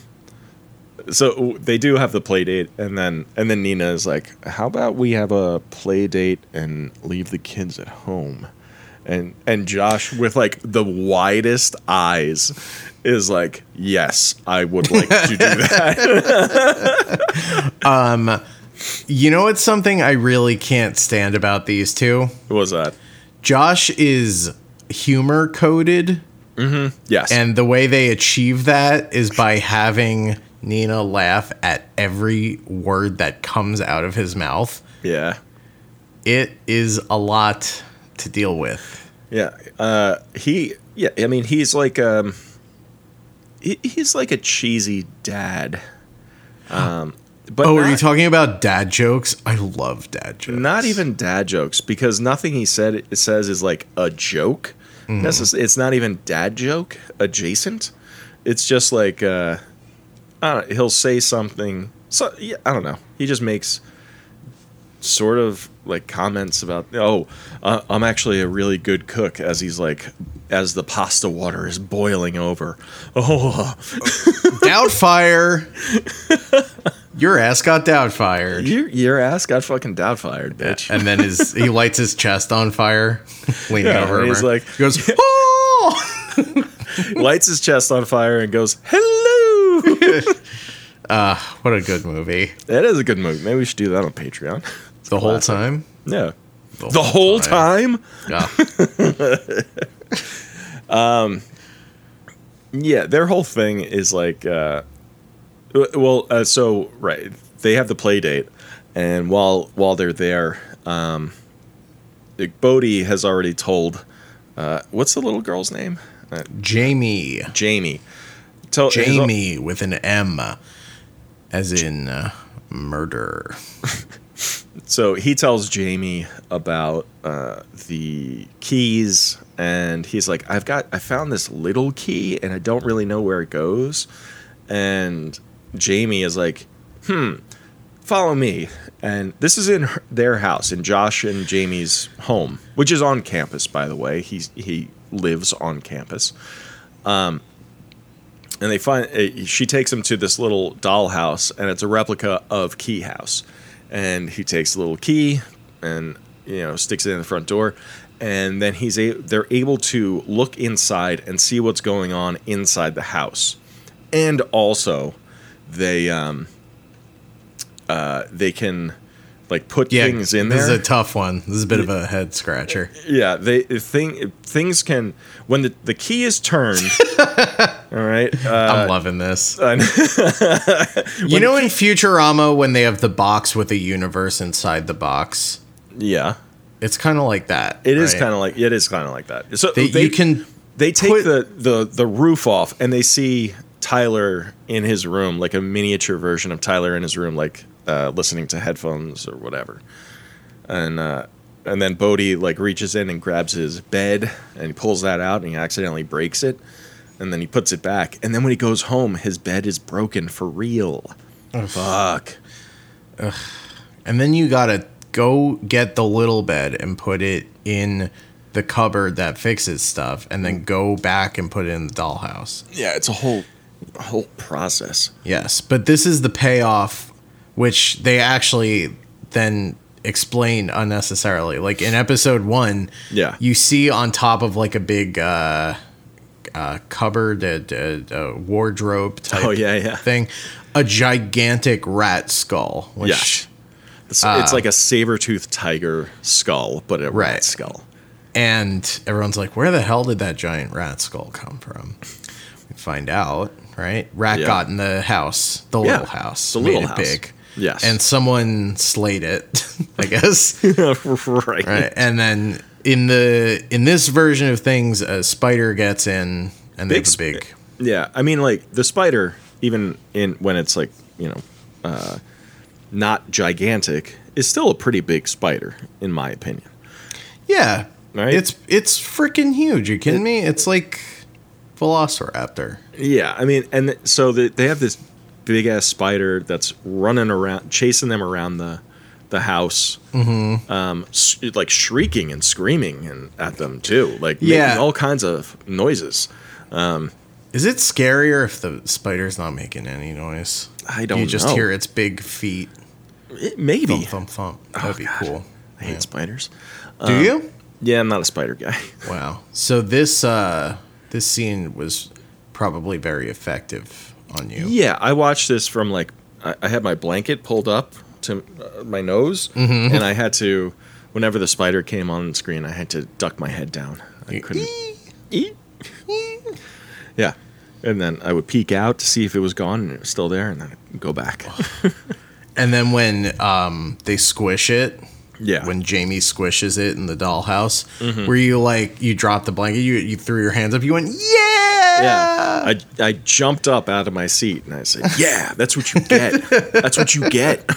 so they do have the play date, and then and then Nina is like, how about we have a play date and leave the kids at home? And and Josh with like the widest eyes is like, yes, I would like to do that. Um, you know what's something I really can't stand about these two? what was that? Josh is humor coded, Yes. and the way they achieve that is by having Nina laugh at every word that comes out of his mouth. yeah. It is a lot to deal with. Yeah. Uh, he. Yeah. I mean, he's like um. He, he's like a cheesy dad. Um. But Oh, are you talking about dad jokes? I love dad jokes. Not even dad jokes because nothing he said says is like a joke. Necess- it's not even dad joke adjacent. It's just like uh, I don't, he'll say something. So yeah, I don't know. He just makes sort of like comments about oh uh, I'm actually a really good cook as he's like as the pasta water is boiling over. Oh, Doubtfire. Your ass got doubtfired. your your ass got fucking doubtfired, bitch. And then his he lights his chest on fire, leaning Yeah, over. and he's like- he goes, oh! Lights his chest on fire and goes hello. What a good movie. That is a good movie. Maybe we should do that on Patreon. The whole time. Yeah. The whole time? Yeah. Yeah, their whole thing is like, uh, well, uh, so right, they have the play date, and while while they're there, um, Bode has already told, uh, what's the little girl's name? Uh, Jamie. Jamie. Tell, Jamie with an M, as in uh, murder. So he tells Jamie about uh, the keys, and he's like, "I've got, I found this little key, and I don't really know where it goes." And Jamie is like, "Hmm, follow me." And this is in her, their house, in Josh and Jamie's home, which is on campus, by the way. He's he lives on campus. Um, and they find uh, she takes him to this little dollhouse, and it's a replica of Key House. And he takes a little key, and you know sticks it in the front door, and then he's a- they're able to look inside and see what's going on inside the house, and also they um uh they can like put Yeah, things in there. this is a tough one. This is a bit of a head scratcher. Yeah, they thing things can when the the key is turned. all right, uh, I'm loving this. You know, in Futurama, when they have the box with a universe inside the box, yeah, it's kind of like that. it is right? kind of like it is kind of like that. So They, they you can they take put- the, the the roof off and they see Tyler in his room, like a miniature version of Tyler in his room, like uh, listening to headphones or whatever. And uh, and then Bode like reaches in and grabs his bed and he pulls that out and he accidentally breaks it. and then he puts it back. And then when he goes home, his bed is broken for real. Fuck. And then you gotta go get the little bed and put it in the cupboard that fixes stuff, and then go back and put it in the dollhouse. Yeah, it's a whole a whole process. Yes, but this is the payoff, which they actually then explain unnecessarily. Like in episode one, Yeah. you see on top of like a big uh, uh, cupboard, a, a, a wardrobe type Oh, yeah, yeah. thing, a gigantic rat skull. Which, Yes. It's, it's like a saber-toothed tiger skull, but a rat skull. And everyone's like, where the hell did that giant rat skull come from? We find out, right? Rat Yeah. got in the house, the Yeah, little house, the little it house. big. Yes. And someone slayed it, I guess. right. right. And then in the in this version of things, a spider gets in and they Big have a big Yeah, I mean, like the spider, even in when it's like you know, uh, not gigantic, is still a pretty big spider, in my opinion. Yeah. Right? It's it's freaking huge. you kidding me? It's like Velociraptor. Yeah, I mean, and th- so the, they have this big ass spider that's running around, chasing them around the the house, mm-hmm. um, s- like shrieking and screaming and at them too, like Yeah. making all kinds of noises. Is it scarier if the spider's not making any noise? I don't know. You just know. hear its big feet It- maybe. thump thump thump. That'd be God. cool. I hate spiders. Do you? Yeah, I'm not a spider guy. Wow. So this uh this scene was probably very effective on you. Yeah, I watched this from like I, I had my blanket pulled up to uh, my nose, Mm-hmm. and I had to whenever the spider came on screen, I had to duck my head down. I couldn't. Yeah, and then I would peek out to see if it was gone and it was still there, and then I'd go back. And then when um they squish it, yeah, when Jamie squishes it in the dollhouse, where you like you dropped the blanket, you you threw your hands up, you went, Yeah! yeah, I I jumped up out of my seat and I said, "Yeah, that's what you get. that's what you get."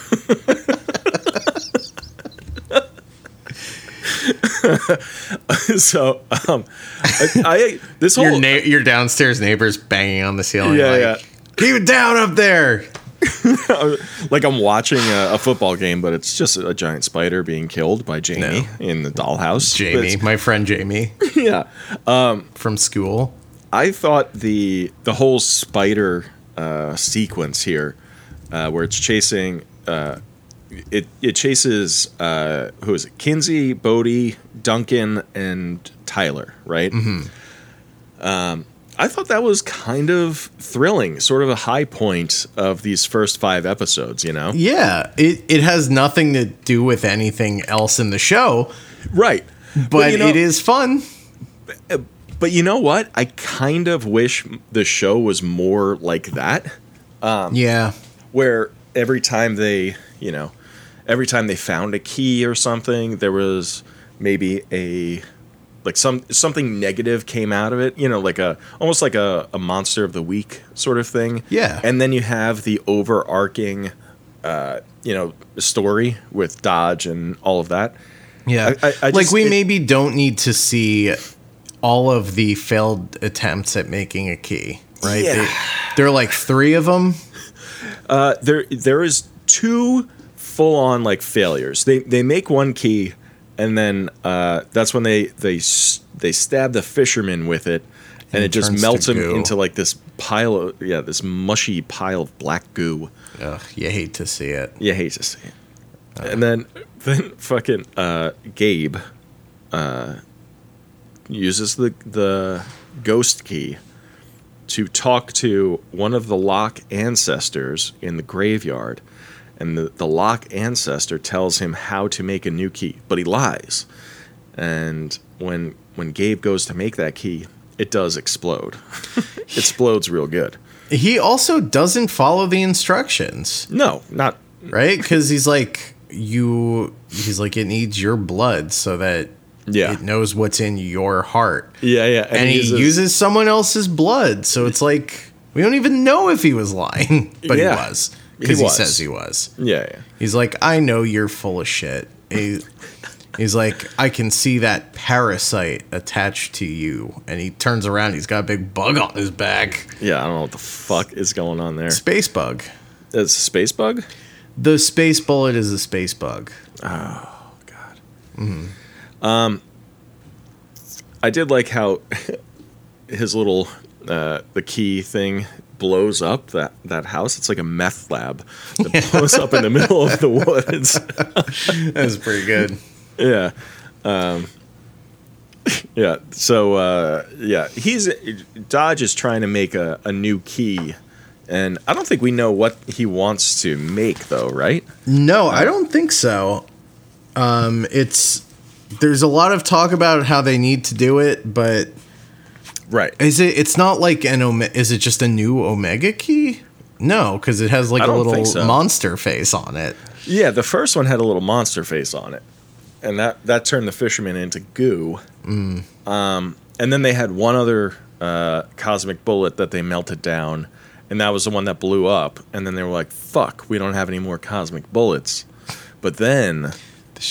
so um, I, I this whole Your na- your downstairs neighbors banging on the ceiling. Yeah, like, yeah. Keep it down up there. like I'm watching a, a football game, but it's just a giant spider being killed by Jamie in the dollhouse. Jamie, my friend Jamie yeah. from school. I thought the the whole spider uh, sequence here, uh, where it's chasing, uh, it it chases uh, who is it? Kinsey, Bode, Duncan, and Tyler, right? Mm-hmm. Um, I thought that was kind of thrilling, sort of a high point of these first five episodes. You know, Yeah, it, it has nothing to do with anything else in the show, right? but, you know- it is fun. But you know what? I kind of wish the show was more like that. Um, yeah. where every time they, you know, every time they found a key or something, there was maybe a like some something negative came out of it, you know, like a almost like a, a monster of the week sort of thing. Yeah. And then you have the overarching uh, you know, story with Dodge and all of that. Yeah. I- I- I like just- we it- maybe don't need to see all of the failed attempts at making a key, right? Yeah. They, there are like three of them. Uh, there there is two full on like failures. They they make one key, and then uh, that's when they they they stab the fisherman with it, and, And it just melts him goo. into like this pile of yeah this mushy pile of black goo. Ugh, you hate to see it. You hate to see it. and then then fucking uh, Gabe uh, uses the the ghost key to talk to one of the Locke ancestors in the graveyard. And the, the Locke ancestor tells him how to make a new key, but he lies. And when when Gabe goes to make that key, it does explode. it explodes real good. He also doesn't follow the instructions, No, not right? Because he's like, you, he's like, it needs your blood so that Yeah. it knows what's in your heart. yeah, yeah. And, he uses- uses someone else's blood. So it's like, we don't even know if he was lying, but Yeah. he was. Because he, was. says he was. Yeah, yeah. He's like, I know you're full of shit. He- he's like, I can see that parasite attached to you. And he turns around, he's got a big bug on his back. Yeah, I don't know what the fuck is going on there. Space bug. It's a space bug? The space bullet is a space bug. Oh god. Hmm. Um I did like how his little uh the key thing blows up that that house. It's like a meth lab that blows up in the middle of the woods. That's pretty good. yeah. Um yeah. So uh yeah, he's Dodge is trying to make a, a new key. And I don't think we know what he wants to make though, right? No, I don't think so. Um, it's there's a lot of talk about how they need to do it, but Right. is it? It's not like an Ome- Is it just a new Omega key? No, because it has like I a little so. monster face on it. Yeah, the first one had a little monster face on it, and that that turned the fisherman into goo. Um, and then they had one other uh, cosmic bullet that they melted down, and that was the one that blew up. And then they were like, "Fuck, we don't have any more cosmic bullets." But then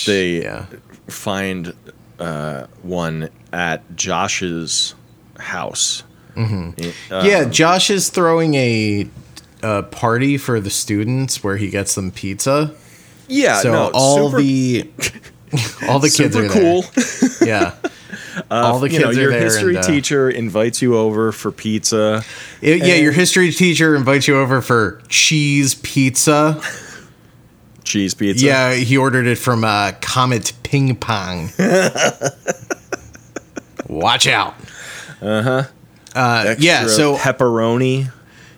they Yeah. find uh, one at Josh's house. Mm-hmm. yeah, Josh is throwing a, a party for the students where he gets them pizza. yeah. So no, all super, the all the kids super are cool. there. Yeah. all the you kids know, are your there. history and, uh, teacher invites you over for pizza. It- yeah, your history teacher invites you over for cheese pizza. cheese pizza. Yeah, he ordered it from uh, Comet Ping Pong. Watch out. Uh-huh. Uh Yeah, so pepperoni.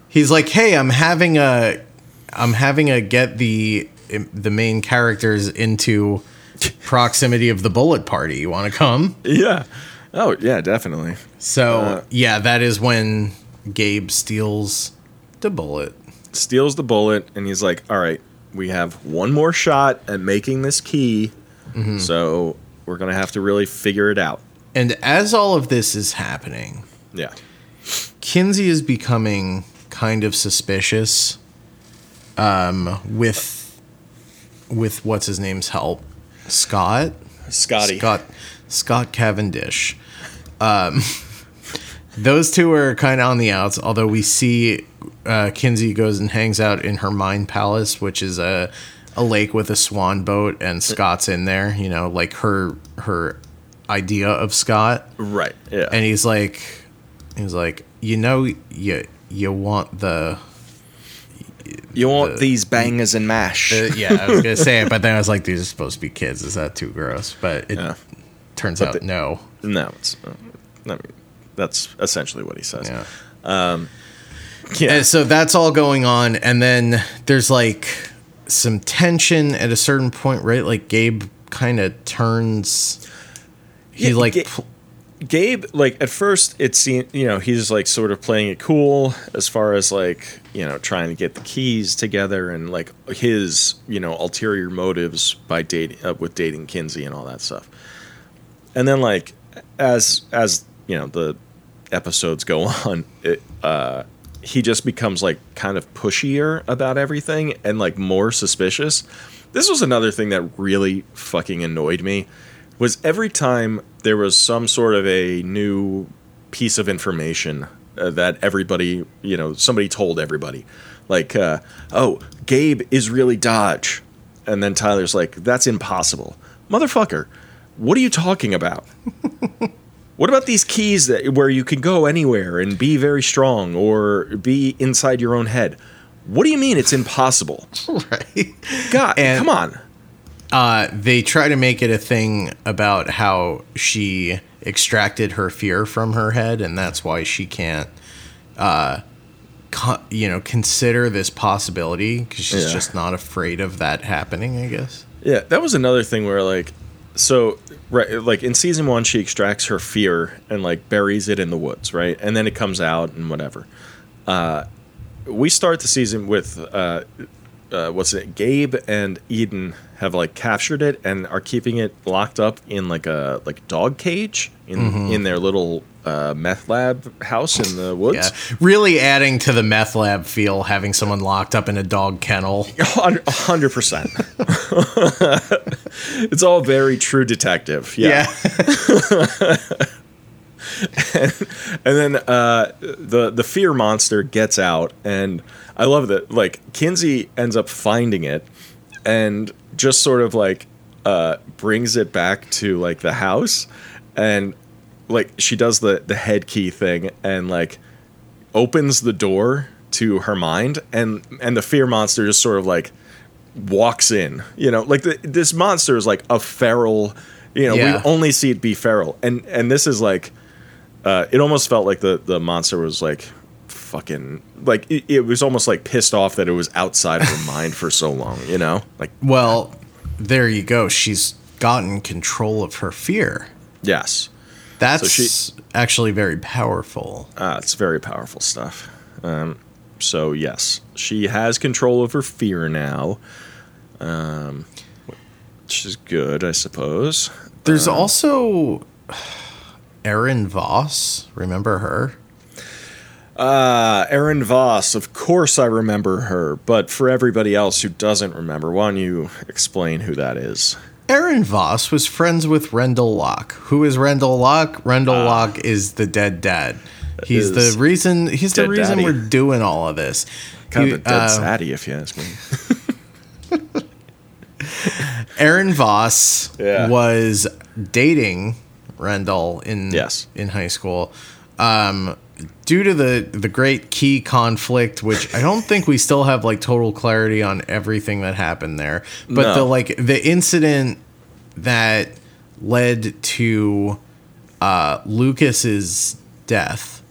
he's like, "Hey, I'm having a I'm having a get the the main characters into proximity of the bullet party. You want to come?" Yeah. Oh yeah, definitely. So, Uh, yeah, that is when Gabe steals the bullet. Steals the bullet and he's like, "All right, we have one more shot at making this key, Mm-hmm. so we're gonna have to really figure it out." And as all of this is happening, Yeah. Kinsey is becoming kind of suspicious um, with with what's his name's help, Scott. Scotty. Scott Scott Cavendish. Um, those two are kind of on the outs. Although we see uh, Kinsey goes and hangs out in her mind palace, which is a a lake with a swan boat, and Scott's in there. You know, like her her idea of Scott Right. Yeah. and he's like he's like you know you you want the you want the- these bangers and mash. uh, yeah i was gonna say it but then i was like these are supposed to be kids is that too gross but it Yeah. turns But out the- no no, it's. Uh, I mean, that's essentially what he says. yeah Yeah. and so that's all going on and then there's like some tension at a certain point right like gabe kind of turns he Yeah, like Ga- pl- Gabe, like at first, it seemed you know he's like sort of playing it cool as far as like you know trying to get the keys together and like his you know ulterior motives by dating uh, with dating Kinsey and all that stuff. And then like as as you know the episodes go on, it, uh, he just becomes like kind of pushier about everything and like more suspicious. This was another thing that really fucking annoyed me was every time there was some sort of a new piece of information uh, that everybody, you know, somebody told everybody. Like, uh, oh, Gabe is really Dodge. And then Tyler's like, that's impossible. Motherfucker, what are you talking about? What about these keys that where you can go anywhere and be very strong or be inside your own head? What do you mean it's impossible? right God, And- come on. Uh, they try to make it a thing about how she extracted her fear from her head, and that's why she can't, uh, co- you know, consider this possibility because she's Yeah. just not afraid of that happening. I guess. Yeah, that was another thing where like, so right, like in season one, she extracts her fear and like buries it in the woods, right, and then it comes out and whatever. Uh, we start the season with uh, what's it? Gabe and Eden have like captured it and are keeping it locked up in like a like dog cage in in their little uh, meth lab house in the woods. Yeah, really adding to the meth lab feel, having someone locked up in a dog kennel. A hundred percent. It's all very true detective. Yeah. Yeah, And then uh, the the fear monster gets out, and I love that. Like Kinsey ends up finding it, and just sort of like uh, brings it back to like the house, and like she does the the head key thing, and like opens the door to her mind, and and the fear monster just sort of like walks in. You know, like the, this monster is like a feral. You know, Yeah. we only see it be feral, and and this is like uh, it almost felt like the the monster was like fucking like it, it was almost like pissed off that it was outside of her mind for so long you know like well, there you go. She's gotten control of her fear. yes That's she- actually very powerful. uh, it's very powerful stuff um, so yes she has control over her fear now um, which is good i suppose There's also Erin Voss. Remember her? Uh, Erin Voss, of course I remember her, but for everybody else who doesn't remember, why don't you explain who that is? Erin Voss was friends with Rendell Locke. Who is Rendell Locke? Rendell Locke is the dead dad. He's the reason. He's the reason daddy. we're doing all of this. Kind He- of a dead uh, zaddy, if you ask me. Erin Voss Yeah. was dating Rendell in Yes. in high school. Um, due to the the great key conflict, which I don't think we still have like total clarity on everything that happened there, but No. the like the incident that led to uh, Lucas's death,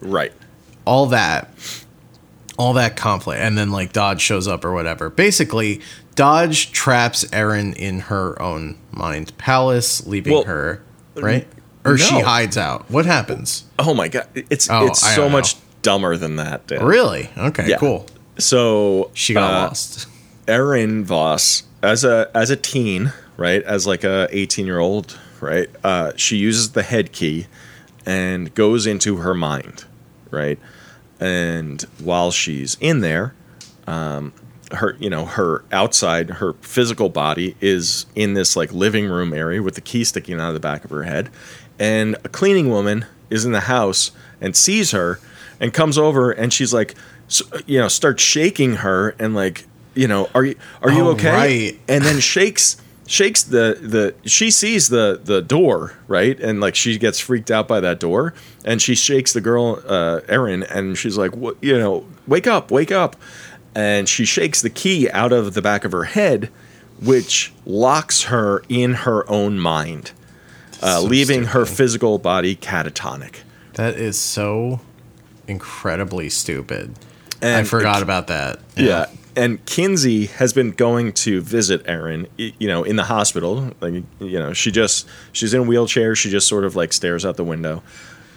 Right. all that all that conflict and then like dodge shows up or whatever basically dodge traps Erin in her own mind palace leaving Well, her right or she hides out. What happens? Oh my god, it's Oh, it's I so much dumber than that. Dan. really? Okay Yeah. cool. So she got uh, lost. Erin Voss, as a as a teen, right, as like a eighteen year old, right, uh, she uses the head key and goes into her mind, right, and while she's in there, um, her you know her outside her physical body is in this like living room area with the key sticking out of the back of her head, and a cleaning woman is in the house and sees her and comes over and she's like, you know, starts shaking her and like, you know, are you are you Oh, okay? right. And then shakes shakes the the she sees the the door right and like she gets freaked out by that door and she shakes the girl uh Erin and she's like what you know wake up wake up and she shakes the key out of the back of her head which locks her in her own mind uh, So leaving her physical body catatonic that is so incredibly stupid i And- forgot about that Yeah. And Kinsey has been going to visit Erin, y- you know, in the hospital. Like, you know, she just, she's in a wheelchair. She just sort of like stares out the window.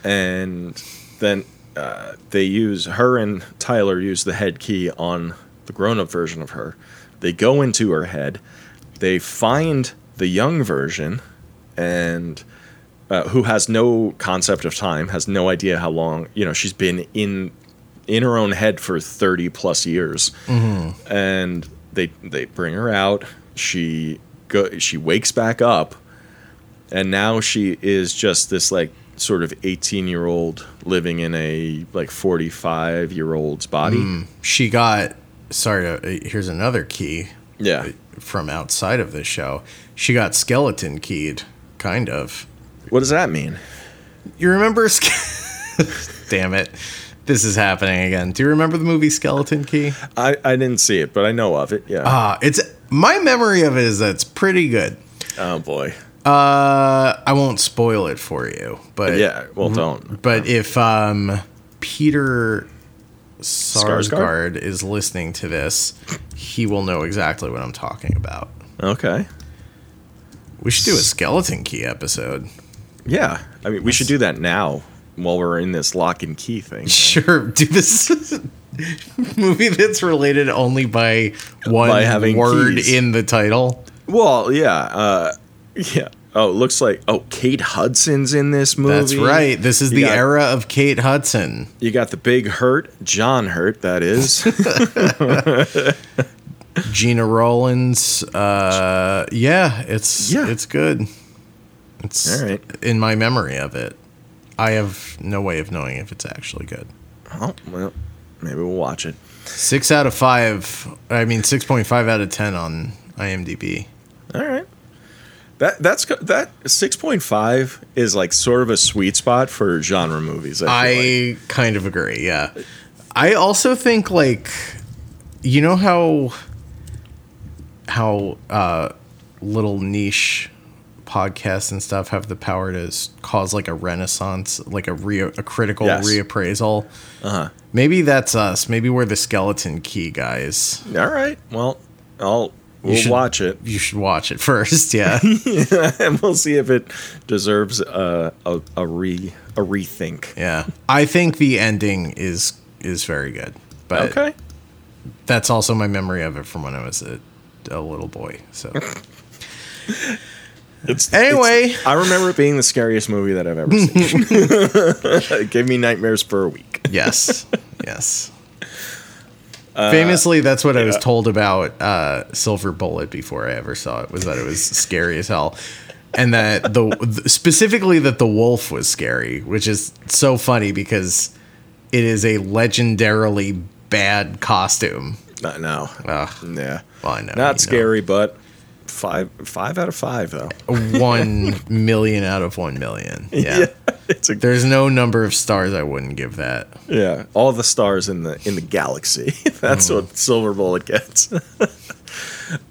And then uh, they use, her and Tyler use the head key on the grown up version of her. They go into her head. They find the young version and uh, who has no concept of time, has no idea how long, you know, she's been in in her own head for 30 plus years and they they bring her out. She go she wakes back up. And now she is just this like sort of 18 year old living in a like 45 year old's body she got sorry to, uh, here's another key yeah. from outside of the show. She got skeleton keyed kind of what does that mean You remember? Ske- Damn it. This is happening again. Do you remember the movie Skeleton Key? i i didn't see it but i know of it yeah Ah, it's my memory of it is that it's pretty good. oh boy Uh, I won't spoil it for you, but yeah well don't But if um Peter? Sarsgaard is listening to this, he will know exactly what I'm talking about. okay We should do a Skeleton Key episode. yeah i mean we should do that now while we're in this Locke and Key thing Sure, do this movie that's related only by one By having word keys. in the title. Well, yeah, uh, yeah. Oh, it looks like oh, Kate Hudson's in this movie. That's right. This is You the got- era of Kate Hudson. You got the big Hurt, John Hurt. That is. Gena Rowlands. Uh, yeah, it's Yeah. it's good. It's right. in my memory of it. I have no way of knowing if it's actually good. oh well, maybe we'll watch it. Six out of five. I mean, six point five out of ten on IMDb. All right. That that's that six point five is like sort of a sweet spot for genre movies. I, feel like. I kind of agree. Yeah. I also think like, you know how how uh, little niche podcasts and stuff have the power to cause like a renaissance, like a re- a critical Yes. reappraisal. Uh-huh. Maybe that's us. Maybe we're the skeleton key guys. All right. Well, I'll we'll should- watch it You should watch it first. Yeah. and we'll see if it deserves a a, a re a rethink. yeah. I think the ending is is very good. But Okay. that's also my memory of it from when I was a, a little boy. So It's, Anyway. it's- I remember it being the scariest movie that I've ever seen. it gave me nightmares for a week. yes, yes. Famously, that's what I was told about uh, Silver Bullet before I ever saw it. Was that it was scary as hell, and that the th- specifically that the wolf was scary, which is so funny because it is a legendarily bad costume. Uh, now. Ugh, Yeah. well, I know, you know. Not scary, but five five out of five though. one million out of one million. Yeah. it's a There's no number of stars I wouldn't give that. yeah. All the stars in the in the galaxy. That's what Silver Bullet gets.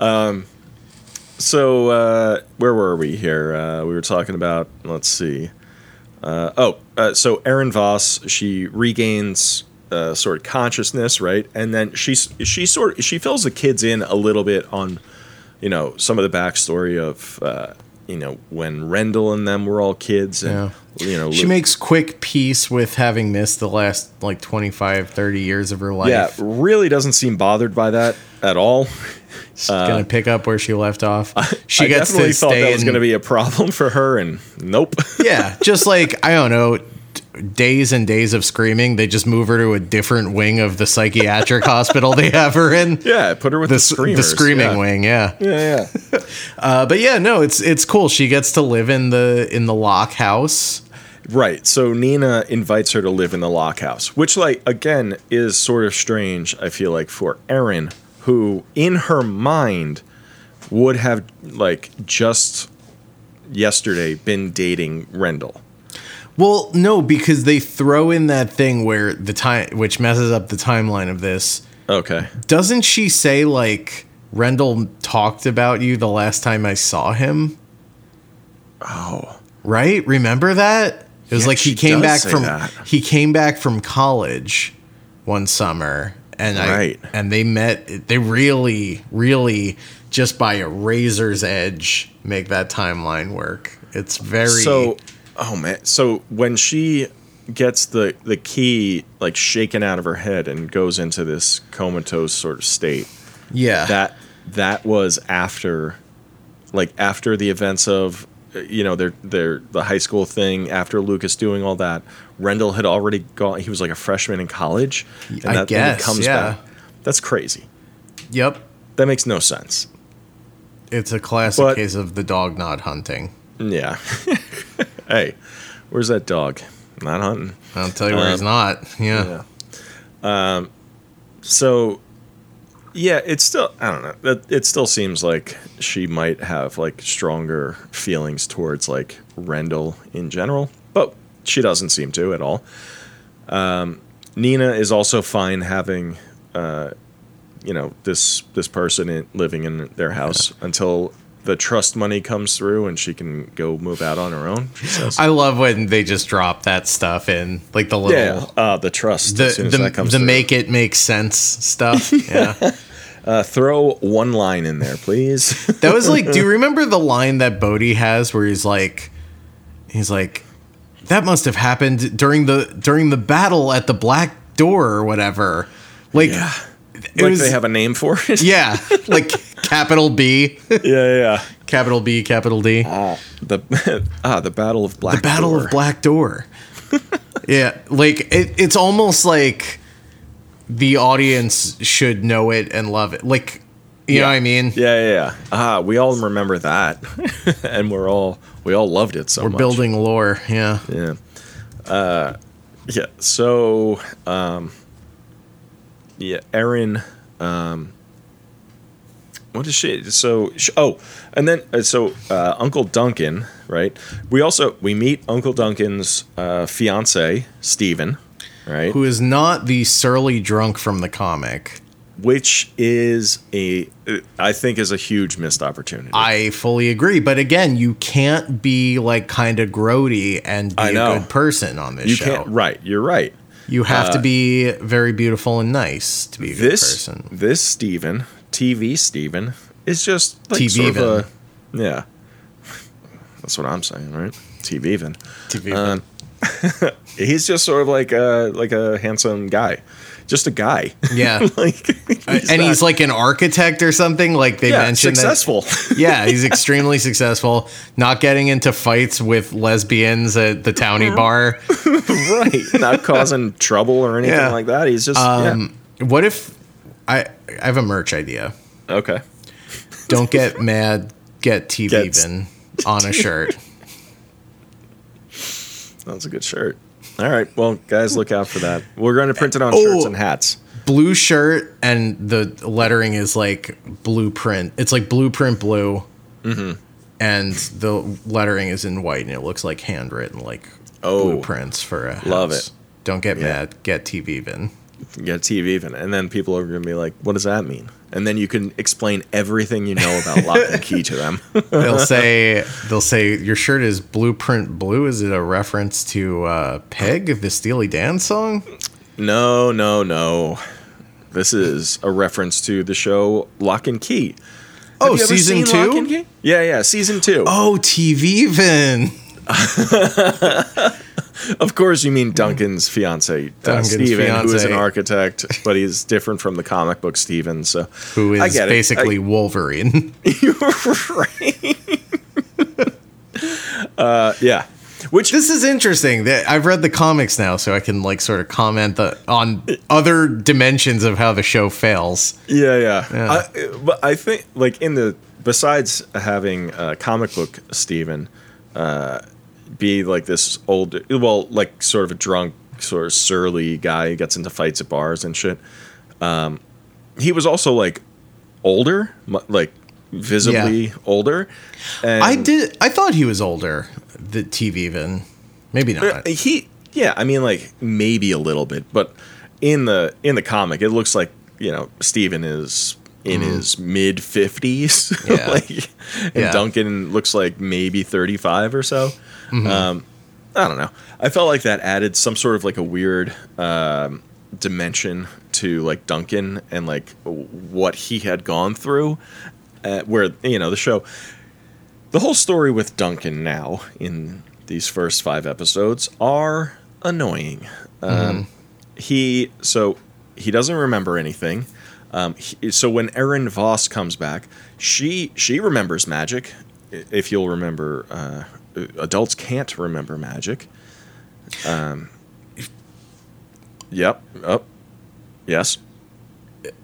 um. So uh, where were we here? Uh, we were talking about. Let's see. Uh, oh, uh, so Erin Voss she regains uh, sort of consciousness, right? And then she's she sort she fills the kids in a little bit on, you know, some of the backstory of. Uh, you know when Rendell and them were all kids, and you know She Lu- makes quick peace with having missed the last like 25, 30 years of her life. Yeah, really doesn't seem bothered by that at all. She's gonna pick up where she left off. She I gets definitely to thought that was to be a problem for her, and nope. yeah, just like I don't know, days and days of screaming. They just move her to a different wing of the psychiatric hospital they have her in. yeah, put her with the, The, the screaming yeah. wing, yeah. Yeah, yeah. Uh, but yeah, no, it's it's cool. She gets to live in the in the lock house. right. So Nina invites her to live in the lock house, which, like, again, is sort of strange. I feel like for Erin, who in her mind would have like just yesterday been dating Rendell. Well, no, because they throw in that thing where the time, which messes up the timeline of this. Okay. Doesn't she say like Rendell talked about you the last time I saw him? Oh. Right? Remember that? It was Yeah, like he came back from that. he came back from college one summer and Right. I and they met they really really just by a razor's edge make that timeline work. It's very So, oh man. So when she gets the the key like shaken out of her head and goes into this comatose sort of state, yeah. that that was after, like after the events of, you know, their their the high school thing. After Lucas doing all that, Rendell had already gone. He was like a freshman in college, and I that guess, yeah. That's crazy. yep. That makes no sense. It's a classic But- case of the dog not hunting. Yeah. hey, where's that dog? Not hunting. I'll tell you where he's Um, not. Yeah. Yeah. Um, so yeah, it's still I don't know. It still seems like she might have like stronger feelings towards like Rendell in general, but she doesn't seem to at all. Um, Nina is also fine having uh, you know this this person in, living in their house until the trust money comes through and she can go move out on her own. I love when they just drop that stuff in, like the little yeah, uh, the trust. the as soon as the, that comes the make it make sense stuff. Yeah. Uh, throw one line in there, please. That was like, do you remember the line that Bode has where he's like, he's like, that must have happened during the during the battle at the Black Door or whatever. Like, it like was, they have a name for it. yeah, like capital B. yeah, yeah. capital B, capital D. Ah, the ah, the Battle of Black. the Battle Door. of Black Door. yeah, like it, it's almost like the audience should know it and love it. Like, you know what I mean? Yeah, yeah, yeah. Ah, we all remember that, and we're all we all loved it so We're much. building lore. Yeah. Yeah. Uh, yeah. So, um, yeah, Erin. Um, what is she? So, sh oh, and then uh, so uh, Uncle Duncan, right? We also we meet Uncle Duncan's uh, fiance, Stephen, right? Who is not the surly drunk from the comic. Which is a I think is a huge missed opportunity. I fully agree. But again, you can't be like kind of grody and be I a good person on this you show. can't. Right. You're right. You have to be very beautiful and nice to be a good this person. this Steven, TV Steven, is just like TV sort of a yeah. That's what I'm saying, right? TV even. TV Um, he's just sort of like a like a handsome guy, just a guy. Yeah. like and he's like an architect or something. Like they yeah, mentioned that- successful. yeah, he's extremely successful. Not getting into fights with lesbians at the townie bar. right, not causing trouble or anything Yeah. like that. He's just Um, What if I I have a merch idea? okay. Don't get mad. Get TV Get- Vin on a shirt. That's a good shirt. All right, well, guys, look out for that. We're going to print it on Oh. shirts and hats. Blue shirt and the lettering is like blueprint. It's like blueprint blue. Mm-hmm. And the lettering is in white and it looks like handwritten, like Oh. blueprints for a house. Love it. Don't get Yeah. mad. Get TV Vin. Get TV even, and then people are going to be like, "What does that mean?" And then you can explain everything you know about Locke and Key to them. they'll say they'll say your shirt is blueprint blue is it a reference to uh peg the steely dan song no, no, no. This is a reference to the show Lock and Key. oh Have ever season seen Lock and two Key? Yeah, yeah, season two. oh tv vin Of course, you mean Duncan's fiance, uh, Duncan's Steven, who is an architect, but he's different from the comic book Steven. So who I get basically I- wolverine you're right. uh, yeah, which this is interesting that i've read the comics now so i can like sort of comment the, on other dimensions of how the show fails Yeah, yeah. Yeah. I, but I think like in the besides having uh, comic book Steven uh, be like this old, well, like sort of a drunk, sort of surly guy who gets into fights at bars and shit. Um, he was also like older, like visibly older. And i did i thought he was older the tv even, maybe not Uh, he yeah i mean like maybe a little bit but in the in the comic it looks like you know steven is in his mid 50s Mm. Yeah. like and Yeah. duncan looks like maybe 35 or so Mm-hmm. um i don't know i felt like that added some sort of like a weird um dimension to like duncan and like what he had gone through uh, where you know the show the whole story with Duncan now in these first five episodes are annoying. Um, he so he doesn't remember anything. Um, he- so when Erin Voss comes back, she she remembers magic. If you'll remember, uh, adults can't remember magic. Um, yep. Up. yes.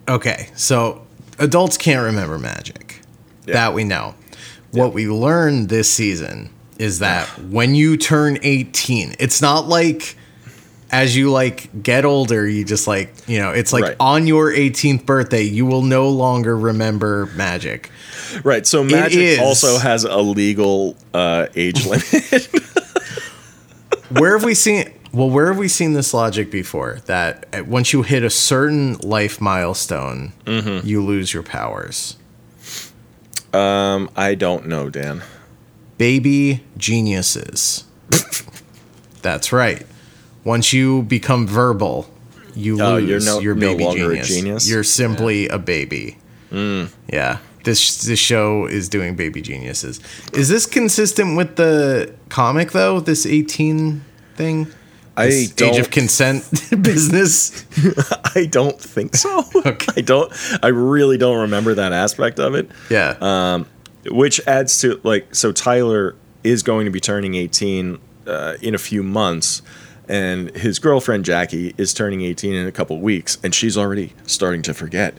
Okay, so adults can't remember magic. That we know. What we learned this season is that when you turn 18, it's not like as you like get older, you just like, you know, it's like Right. on your 18th birthday, you will no longer remember magic. Right. So magic also has a legal uh, age limit. Where have we seen well, where have we seen this logic before? That uh, once you hit a certain life milestone, Mm-hmm. you lose your powers. um, I don't know, Dan. baby geniuses. That's right. Once you become verbal, you Oh, lose you're no- your no baby longer a genius. genius? You're simply a baby. Mm. Yeah. This this show is doing baby geniuses. Is this consistent with the comic though? This 18 thing? I This age don't. of consent business? I don't think so. Okay. I don't. I really don't remember that aspect of it. Yeah. Um, which adds to like so Tyler is going to be turning 18 uh, in a few months and his girlfriend Jackie is turning 18 in a couple weeks and she's already starting to forget.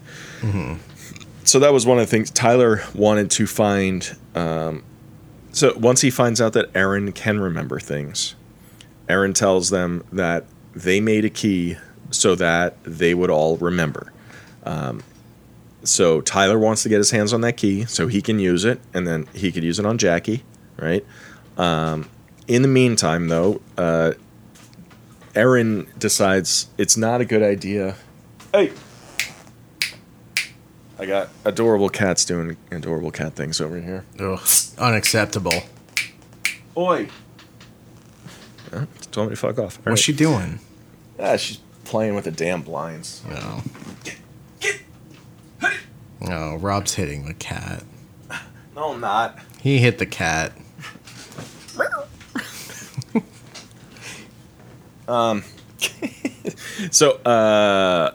So that was one of the things Tyler wanted to find um, so once he finds out that Erin can remember things, Erin tells them that they made a key so that they would all remember. Um, so Tyler wants to get his hands on that key so he can use it, and then he could use it on Jackie, right? Um, in the meantime, though, uh, Erin decides it's not a good idea. Hey, I got adorable cats doing adorable cat things over here. Ugh, unacceptable. Oi! Yeah, told me to fuck off. All What's right. she doing? Ah, she's playing with the damn blinds. No. Get. No, Rob's hitting the cat. No, I'm not. He hit the cat. So, uh,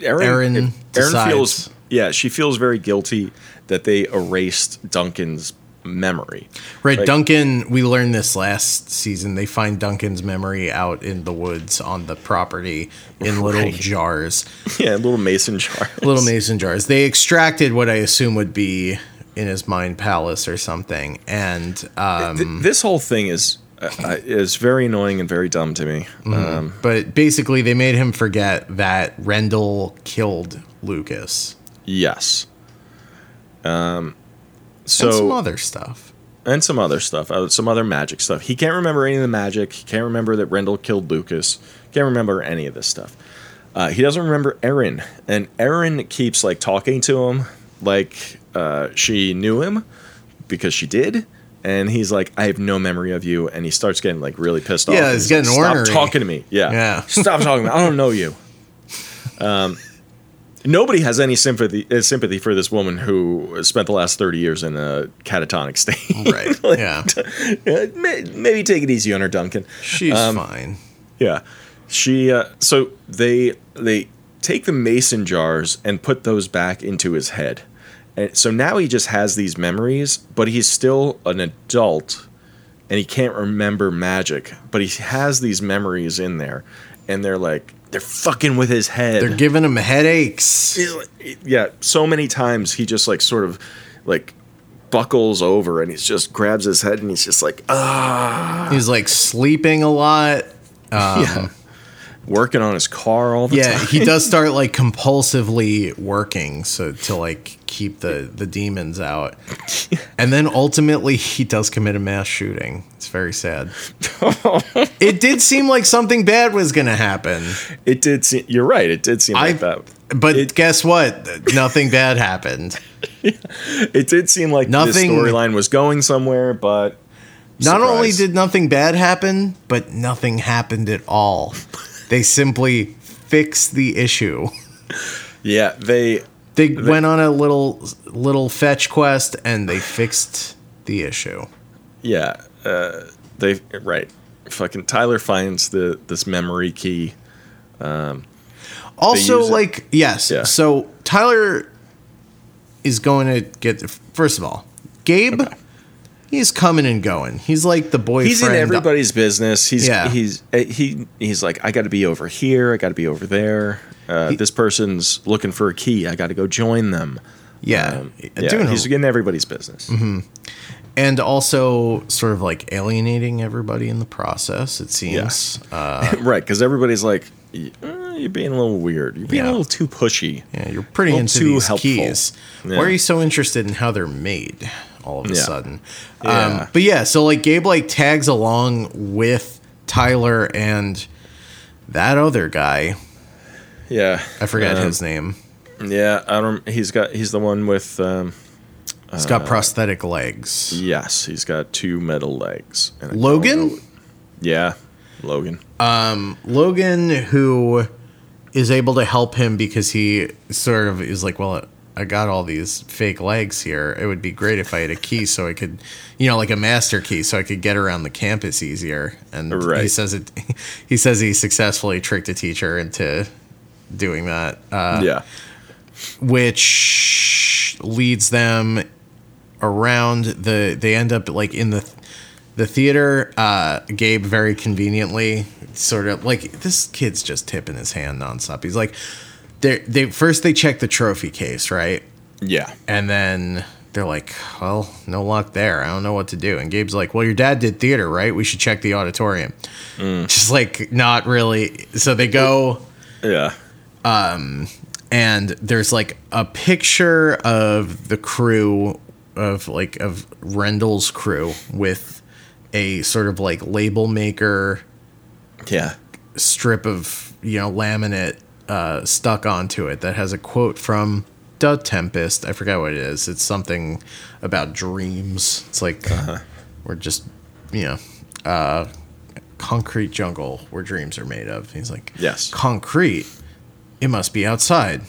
Erin, Erin Erin feels, yeah, she feels very guilty that they erased Duncan's memory. Right, Like- Duncan, we learned this last season. They find Duncan's memory out in the woods on the property in little Right. jars, Yeah, little mason jar. little mason jars. They extracted what I assume would be in his mind palace or something. And um, Th- this whole thing is uh, is very annoying and very dumb to me. Mm-hmm. Um, but basically they made him forget that Rendell killed Lucas. yes. Um, so and some other stuff. and some other stuff, uh, some other magic stuff. He can't remember any of the magic. He can't remember that Rendell killed Lucas. Can't remember any of this stuff. Uh, he doesn't remember Erin, and Erin keeps like talking to him like uh, she knew him because she did. And he's like, I have no memory of you. And he starts getting like really pissed off. Yeah, And he's like, getting Stop talking to me. Yeah. Yeah. Stop talking to me. I don't know you. Um, nobody has any sympathy uh, sympathy for this woman who spent the last 30 years in a catatonic state. Right. Like, yeah. yeah, may- maybe take it easy on her, Duncan. She's Um, fine. Yeah, she. Uh, so they they take the mason jars and put those back into his head, and so now he just has these memories, but he's still an adult, and he can't remember magic, but he has these memories in there, and they're like they're fucking with his head. They're giving him headaches. yeah, so many times he just like sort of like buckles over and he just grabs his head and he's just like ah He's like sleeping a lot. Um, yeah working on his car all the yeah, time Yeah, he does start like compulsively working so to like keep the the demons out. And then ultimately he does commit a mass shooting. It's very sad. it did seem like something bad was going to happen. it did seem you're right it did seem I like that but It- guess what? Nothing bad happened. it did seem like Nothing- the storyline was going somewhere but Not only did nothing bad happen, but nothing happened at all. They simply fixed the issue. yeah they They went on a little little fetch quest and they fixed the issue. yeah uh they right fucking tyler finds the this memory key Um, Also, use it- like yes, Yeah. so Tyler is going to get first of all, Gabe. He's coming and going. He's like the boyfriend. he's in everybody's business. He's Yeah. he's uh, he he's like I got to be over here. I got to be over there. Uh, this person's looking for a key. I got to go join them. Yeah, Um, yeah, doing he's in everybody's business. and also sort of like alienating everybody in the process. It seems. Uh, right, because everybody's like, "Y- uh, you're being a little weird. You're being Yeah. a little too pushy. yeah, you're pretty into too these helpful. keys. Yeah. Why are you so interested in how they're made? All of a Yeah. sudden, Yeah. um, but yeah. So like Gabe like tags along with Tyler and that other guy. Yeah, I forget Um, his name. Yeah, I don't. He's got. He's the one with. Um, He's uh, got prosthetic legs. yes, he's got two metal legs. Logan? Yeah, Logan. Um, Logan, who is able to help him because he sort of is like, well, I got all these fake legs here. It would be great if I had a key so I could, you know, like a master key so I could get around the campus easier. And he says it. He says he successfully tricked a teacher into doing that. Uh, yeah, which leads them around the they end up like in the the theater uh gabe very conveniently sort of like this kid's just tipping his hand nonstop he's like they they first they check the trophy case right? Yeah. and then they're like well no luck there. I don't know what to do. And gabe's like well your dad did theater right? We should check the auditorium. Just like not really. So they go Yeah. Um, and there's like a picture of the crew of like of Rendell's crew with a sort of like label maker Yeah. strip of you know laminate uh, stuck onto it that has a quote from The Tempest. I forget what it is. It's something about dreams. It's like we're just you know uh, concrete jungle where dreams are made of. He's like Yes. concrete. It must be outside.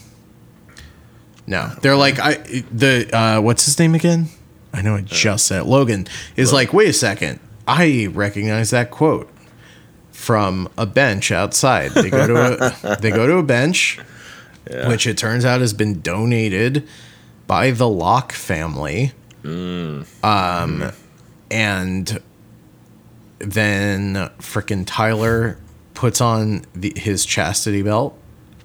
No, they're like I the uh, what's his name again? I know I just said. Logan is like, wait a second, I recognize that quote from a bench outside. They go to a they go to a bench, which it turns out has been donated by the Locke family. Um, and then frickin' Tyler puts on the, his chastity belt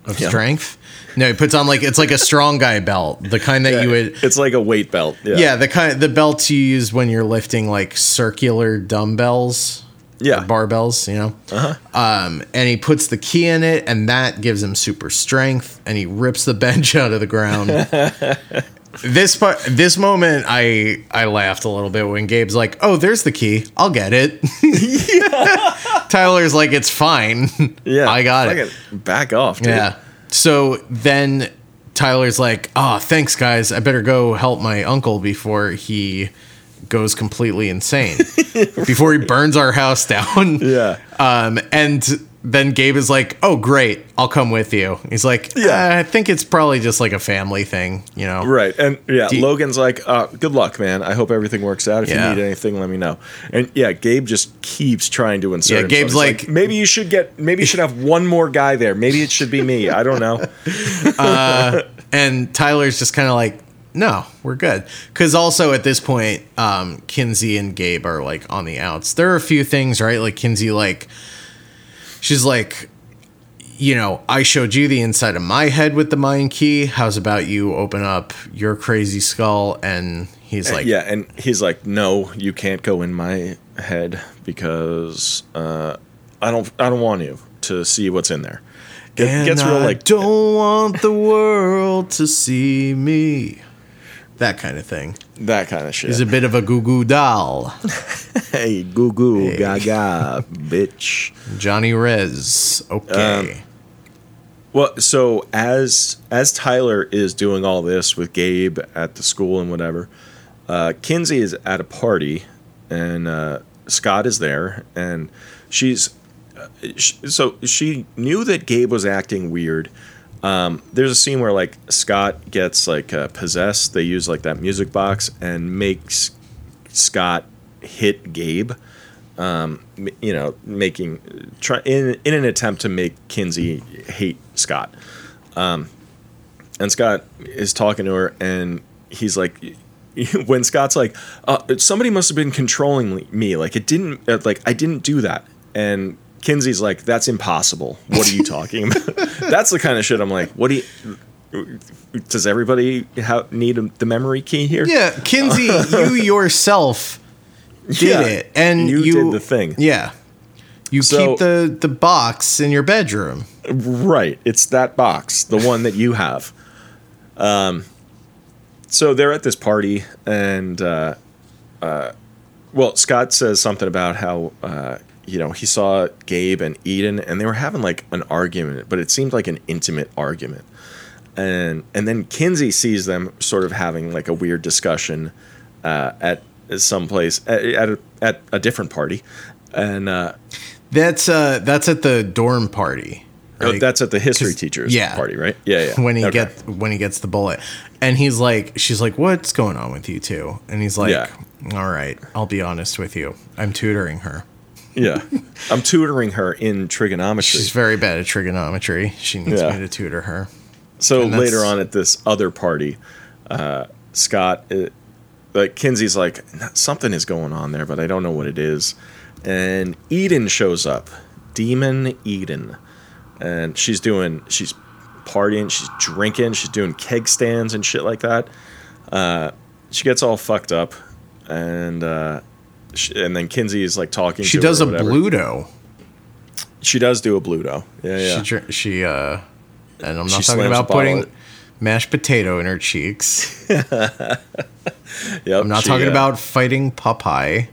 of Yeah. strength. No, he puts on like it's like a strong guy belt, the kind that you would. It's like a weight belt. Yeah. Yeah, the kind the belts you use when you're lifting like circular dumbbells, Yeah. barbells, you know. Uh-huh. Um, and he puts the key in it, and that gives him super strength, and he rips the bench out of the ground. this part, this moment, I I laughed a little bit when Gabe's like, "Oh, there's the key. I'll get it." Tyler's like, "It's fine. Yeah. I got it." Fucking Back off, dude. Yeah. So then Tyler's like, "Oh, thanks, guys. I better go help my uncle before he goes completely insane, before he burns our house down." Yeah. Um, and then Gabe is like, "Oh, great. I'll come with you." He's like, Yeah. "Yeah, I think it's probably just like a family thing, you know." Right. And yeah, Do Logan's like, uh, good luck, man. I hope everything works out. If Yeah. you need anything, let me know. And yeah, Gabe just keeps trying to insert Yeah. Gabe's He's like- maybe you should get, maybe you should have one more guy there. Maybe it should be me. I don't know. And Tyler's just kind of like, no, we're good. Because also at this point, um, Kinsey and Gabe are like on the outs. There are a few things, right? Like Kinsey, like, she's like, you know, I showed you the inside of my head with the mind key. How's about you open up your crazy skull? And he's like, yeah. And he's like, no, you can't go in my head because uh, I don't, I don't want you to see what's in there. Get, and gets real I like, don't want the world to see me. That kind of thing. that kind of shit. He's a bit of a goo goo doll. hey, goo goo, gaga, bitch. Johnny Rez. Okay. Um, Well, so as as Tyler is doing all this with Gabe at the school and whatever, uh, Kinsey is at a party, and uh, Scott is there, and she's uh, sh- so she knew that Gabe was acting weird. Um, there's a scene where like Scott gets like uh, possessed. They use like that music box and makes Scott hit Gabe um, you know, making try in in an attempt to make Kinsey hate Scott. Um, and Scott is talking to her, and he's like, when Scott's like, uh, somebody must have been controlling me. Like it didn't, uh, like I didn't do that. And Kinsey's like, that's impossible. What are you talking about? that's the kind of shit I'm like, what do you? Does everybody ha- need a, the memory key here? Yeah, Kinsey, you yourself did Yeah, it, and you you, did the thing. Yeah, you So- keep the the box in your bedroom. Right. It's that box, the one that you have. Um, so they're at this party, and uh, uh, well, Scott says something about how uh, you know he saw Gabe and Eden, and they were having like an argument, but it seemed like an intimate argument. And and then Kinsey sees them sort of having like a weird discussion uh, at some place at at a, at a different party, and uh, That's uh that's at the dorm party. oh, that's at the history teachers yeah. party, right? Yeah, yeah. when he Okay. gets when he gets the bullet, and he's like, she's like, "What's going on with you two? And he's like, Yeah. "All right, I'll be honest with you. I'm tutoring her. Yeah. I'm tutoring her in trigonometry. She's very bad at trigonometry. She needs Yeah. me to tutor her." so later on at this other party, uh, Scott uh, like Kinsey's like something is going on there, but I don't know what it is. And Eden shows up, Demon Eden, and she's doing she's partying, she's drinking, she's doing keg stands and shit like that. Uh, she gets all fucked up, and uh, and then Kinsey is like talking. She to does her a. Bluto. She does do a Bluto. Yeah, yeah. She she uh, and I'm not She talking about putting mashed potato in her cheeks. yep, I'm not she, talking uh, about fighting Popeye.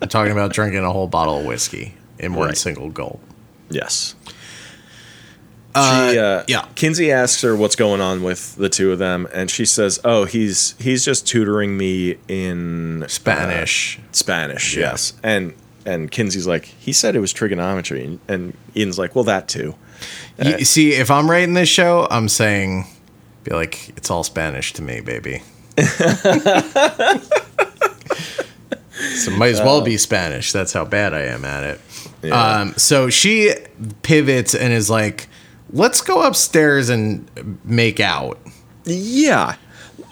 I'm talking about drinking a whole bottle of whiskey in one Right. single gulp. Yes. Uh, she, uh, yeah. Kinsey asks her what's going on with the two of them, and she says, "Oh, he's he's just tutoring me in uh, Spanish. Spanish, Yeah. yes." And and Kinsey's like, "He said it was trigonometry," and, and Eden's like, "Well, that too." You, see, if I'm writing this show, I'm saying, be like, it's all Spanish to me, baby. so might as well be Spanish. That's how bad I am at it. Yeah. Um, so she pivots and is like, let's go upstairs and make out. Yeah.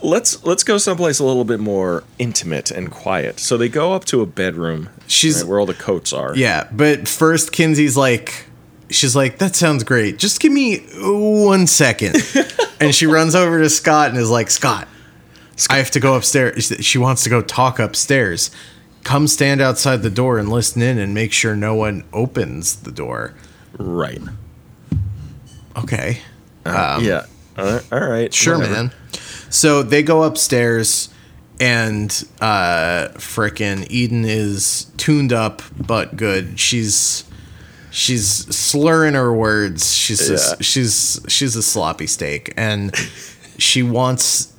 Let's let's go someplace a little bit more intimate and quiet. So they go up to a bedroom, She's- right, where all the coats are. Yeah, but first Kinsey's like, she's like, that sounds great. Just give me one second. and she runs over to Scott and is like, Scott, I have to go upstairs. She wants to go talk upstairs. Come stand outside the door and listen in and make sure no one opens the door. Right. Okay. yeah. Uh, all right. Sure, whatever. man. So they go upstairs, and uh, frickin' Eden is tuned up but good. She's she's slurring her words. She's Yeah. a, she's she's a sloppy steak, and she wants.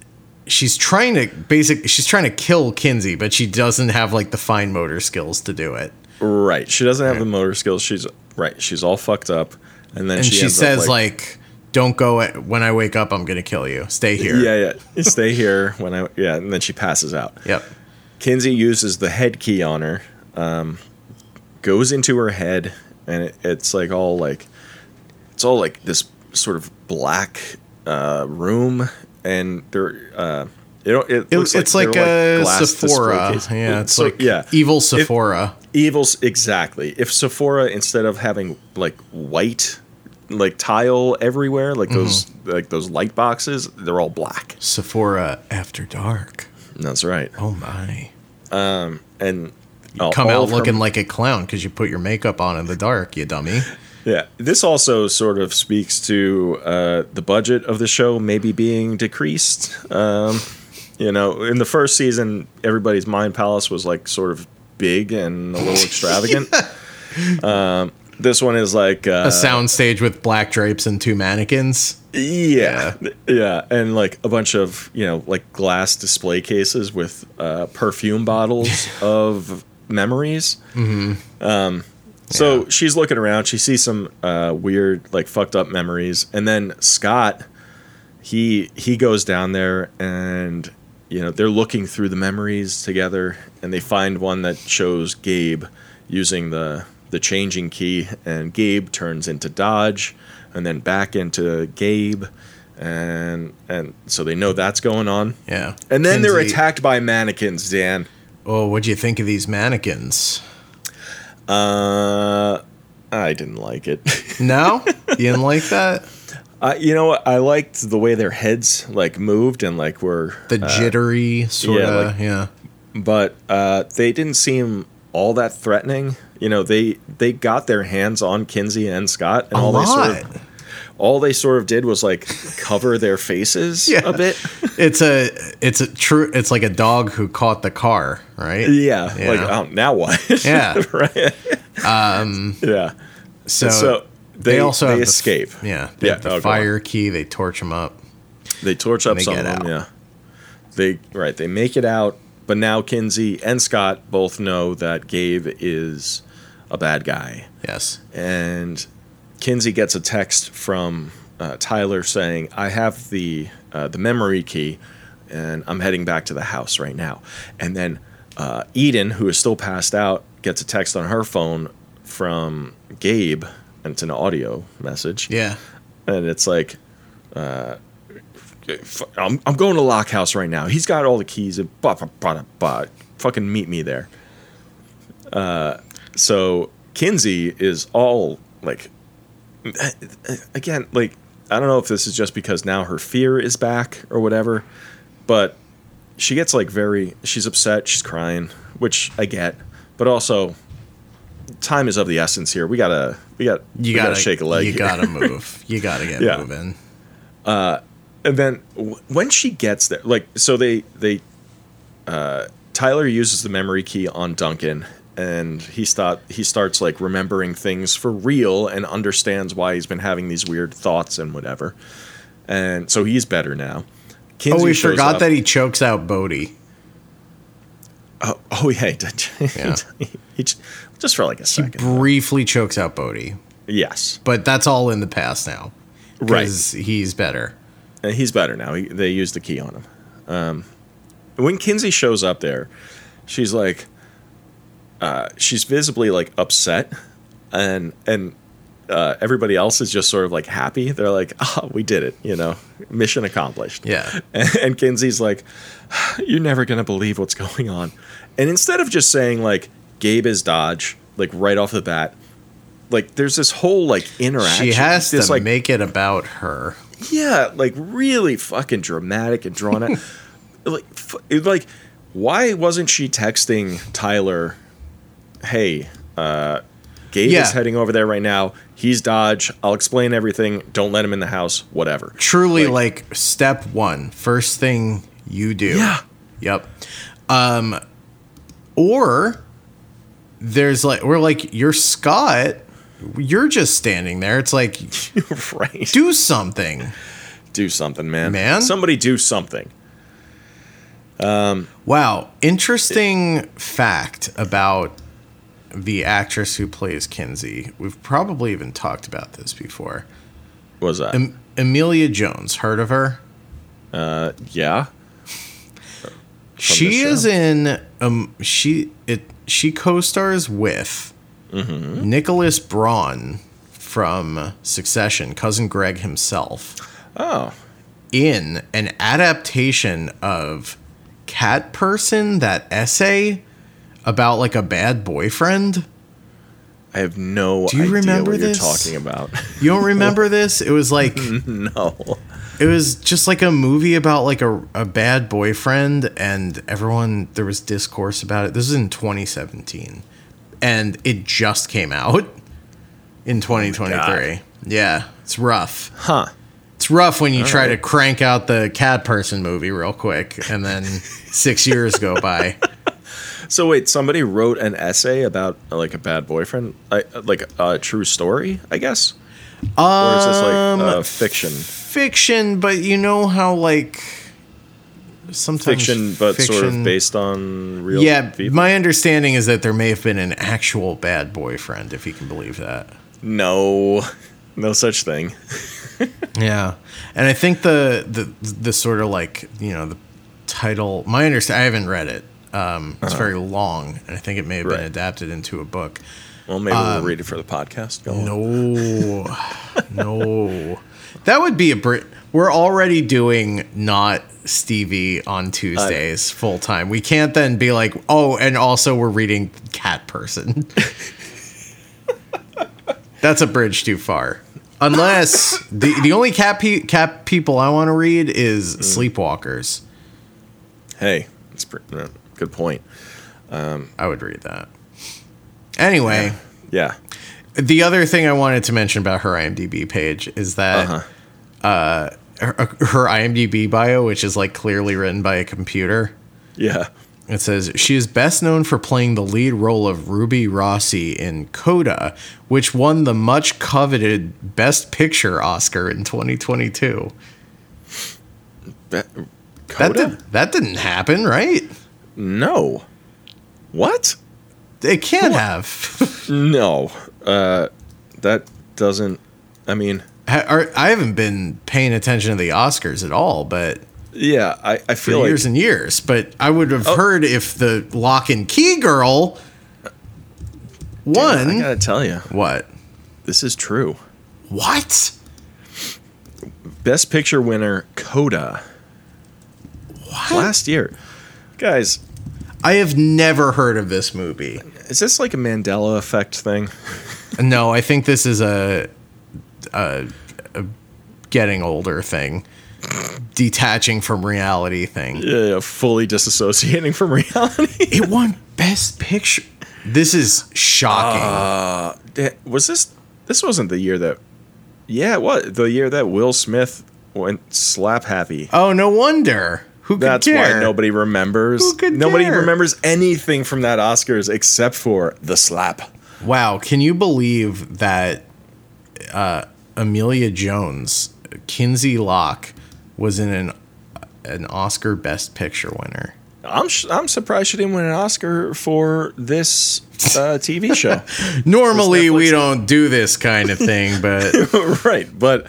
She's trying to basic. She's trying to kill Kinsey, but she doesn't have like the fine motor skills to do it. Right. She doesn't have the motor skills. She's right. She's all fucked up, and then And she, she, ends up, says like, "Don't go. At, when I wake up, I'm gonna kill you. Stay here." yeah, yeah. Stay here when I yeah, and then she passes out. Yep. Kinsey uses the head key on her, um, goes into her head, and it, it's like all like, it's all like this sort of black uh, room, and there, uh, it, it It- looks it's like, like, a display Sephora. Yeah, it's like yeah, evil Sephora. Evils exactly. If Sephora instead of having like white like tile everywhere, like those Mm-hmm. like those light boxes, they're all black. Sephora after dark. That's right. Oh my! And uh, Come out of her- looking like a clown because you put your makeup on in the dark, you dummy. Yeah, this also sort of speaks to uh, the budget of the show maybe being decreased. Um, you know, in the first season, everybody's mind palace was like sort of big and a little extravagant. Um, this one is like uh, A soundstage with black drapes and two mannequins. Yeah, yeah, and like a bunch of you know like glass display cases with uh, perfume bottles of memories. Mm-hmm. Um, so she's looking around. She sees some uh, weird like fucked up memories, and then Scott, he he goes down there and you know they're looking through the memories together, and they find one that shows Gabe using the the changing key, and Gabe turns into Dodge, and then back into Gabe, and and so they know that's going on. Yeah. And then they're attacked by mannequins, Dan. Oh, what do you think of these mannequins? Uh, I didn't like it. No, you didn't like that. Uh, you know. I liked the way their heads like moved and like were, The jittery sort yeah, of. like- yeah. but uh, they didn't seem all that threatening. You know, they they got their hands on Kinsey and Scott, and A all they sort of all they sort of did was like cover their faces Yeah. a bit. It's a it's a true it's like a dog who caught the car, right? Yeah, Yeah. like oh, now what? Yeah. right. Um. Yeah. So, So they, they- also they have escape. The, yeah, they Yeah, have the oh, fire key. They torch them up. They torch up they some of them. out. Yeah. They right. They make it out, but now Kinsey and Scott both know that Gabe is a bad guy, Yes. and Kinsey gets a text from uh, Tyler saying, "I have the uh, the memory key, and I'm heading back to the house right now." And then uh, Eden, who is still passed out, gets a text on her phone from Gabe, and it's an audio message Yeah. and it's like uh, I'm, I'm going to Lock House right now. He's got all the keys. And bah, bah, bah, bah. Fucking meet me there. Uh, so Kinsey is all like, again, like I don't know if this is just because now her fear is back or whatever, but she gets like very she's upset, she's crying, which I get, but also time is of the essence here. We gotta we got You we gotta, gotta shake a leg. You here. gotta move. You gotta get Yeah. moving. and then w- when she gets there, like so they they uh, Tyler uses the memory key on Duncan. And he start he starts like remembering things for real and understands why he's been having these weird thoughts and whatever. And so he's better now. Kinsey Oh, we forgot up- that he chokes out Bode. Oh, oh yeah, he did. Yeah. he, j- just for like a second. He briefly chokes out Bode, yes, but that's all in the past now. Right. He's better. and he's better now. He, they used the key on him. Um, when Kinsey shows up there, she's like, uh, she's visibly like upset, and and uh, everybody else is just sort of like happy. They're like, "Oh, we did it! You know, mission accomplished." Yeah. And, and Kinsey's like, "You're never gonna believe what's going on." And instead of just saying like, "Gabe is Dodge," like right off the bat, like there's this whole like interaction. She has this, to like make it about her. yeah, like really fucking dramatic and drawn out. like, f- it- like, why wasn't she texting Tyler? Hey, uh, Gabe Yeah. is heading over there right now. He's Dodge. I'll explain everything. Don't let him in the house. Whatever. Truly, Like- like, step one, first thing you do. Yeah. Yep. Um, or there's like, we're like, you're Scott. You're just standing there. It's like, right. do something. Do something, man. Man? Somebody do something. Um, wow. Interesting fact about the actress who plays Kinsey. We've probably even talked about this before. What was that? Em- Emilia Jones. Heard of her? uh, yeah. She is in um she it she co-stars with Nicholas Braun from Succession, cousin Greg himself, Oh, in an adaptation of Cat Person, that essay about like a bad boyfriend. I have no Do you idea remember what this? you're talking about. You don't remember this? It was like no. It was just like a movie about like a, a bad boyfriend and everyone there was discourse about it. This is in 2017 and it just came out in 2023 yeah it's rough. Huh. it's rough when you try to crank out the cat person movie real quick and then six years go by. So wait, somebody wrote an essay about like a bad boyfriend, I, like a true story, I guess, or is this like Um, uh, fiction? Fiction but you know how like sometimes Fiction, but sort of based on real. Yeah, people? my understanding is that there may have been an actual bad boyfriend, if you can believe that. no, no such thing. Yeah, and I think the the the sort of like you know the title. My understand, I haven't read it. Um, it's very long, and I think it may have been Uh-huh. Adapted into a book. Well, maybe we'll read it for the podcast. Go. No, no, that would be a Brit. We're already doing not Stevie on Tuesdays full time. We can't then be like, oh, and also we're reading Cat Person. That's a bridge too far. Unless the the only cat pe- cat people I want to read is Sleepwalkers. Hey, that's pre- uh, good point. I would read that. Anyway, Yeah. the other thing I wanted to mention about her IMDb page is that Uh-huh. Uh, her, her IMDb bio, which is like clearly written by a computer, Yeah. it says she is best known for playing the lead role of Ruby Rossi in Coda, which won the much coveted Best Picture Oscar in 2022. Be- That, did, that didn't happen, right? no. What? It can't have. No. Uh, that doesn't. I mean, are- I haven't been paying attention to the Oscars at all, but yeah. I, I for feel like years and years. But I would Oh. have heard if the Locke and Key girl won. I gotta tell you, what? this is true. What? Best Picture winner Coda. What? Last year, guys, I have never heard of this movie. is this like a Mandela effect thing? No, I think this is a, a, a getting older thing, detaching from reality thing. Yeah, fully disassociating from reality. It won Best Picture. This is shocking. Uh, was this? This wasn't the year that. Yeah, what the year that Will Smith went slap happy. oh, no wonder. Who could That's care? why nobody remembers. Who could nobody remembers anything from that Oscars except for the slap. Wow, can you believe that uh, Emilia Jones, Kinsey Locke, was in an an Oscar Best Picture winner? I'm sh- I'm surprised she didn't win an Oscar for this uh, TV show. Normally, we don't do this kind of thing, but right, but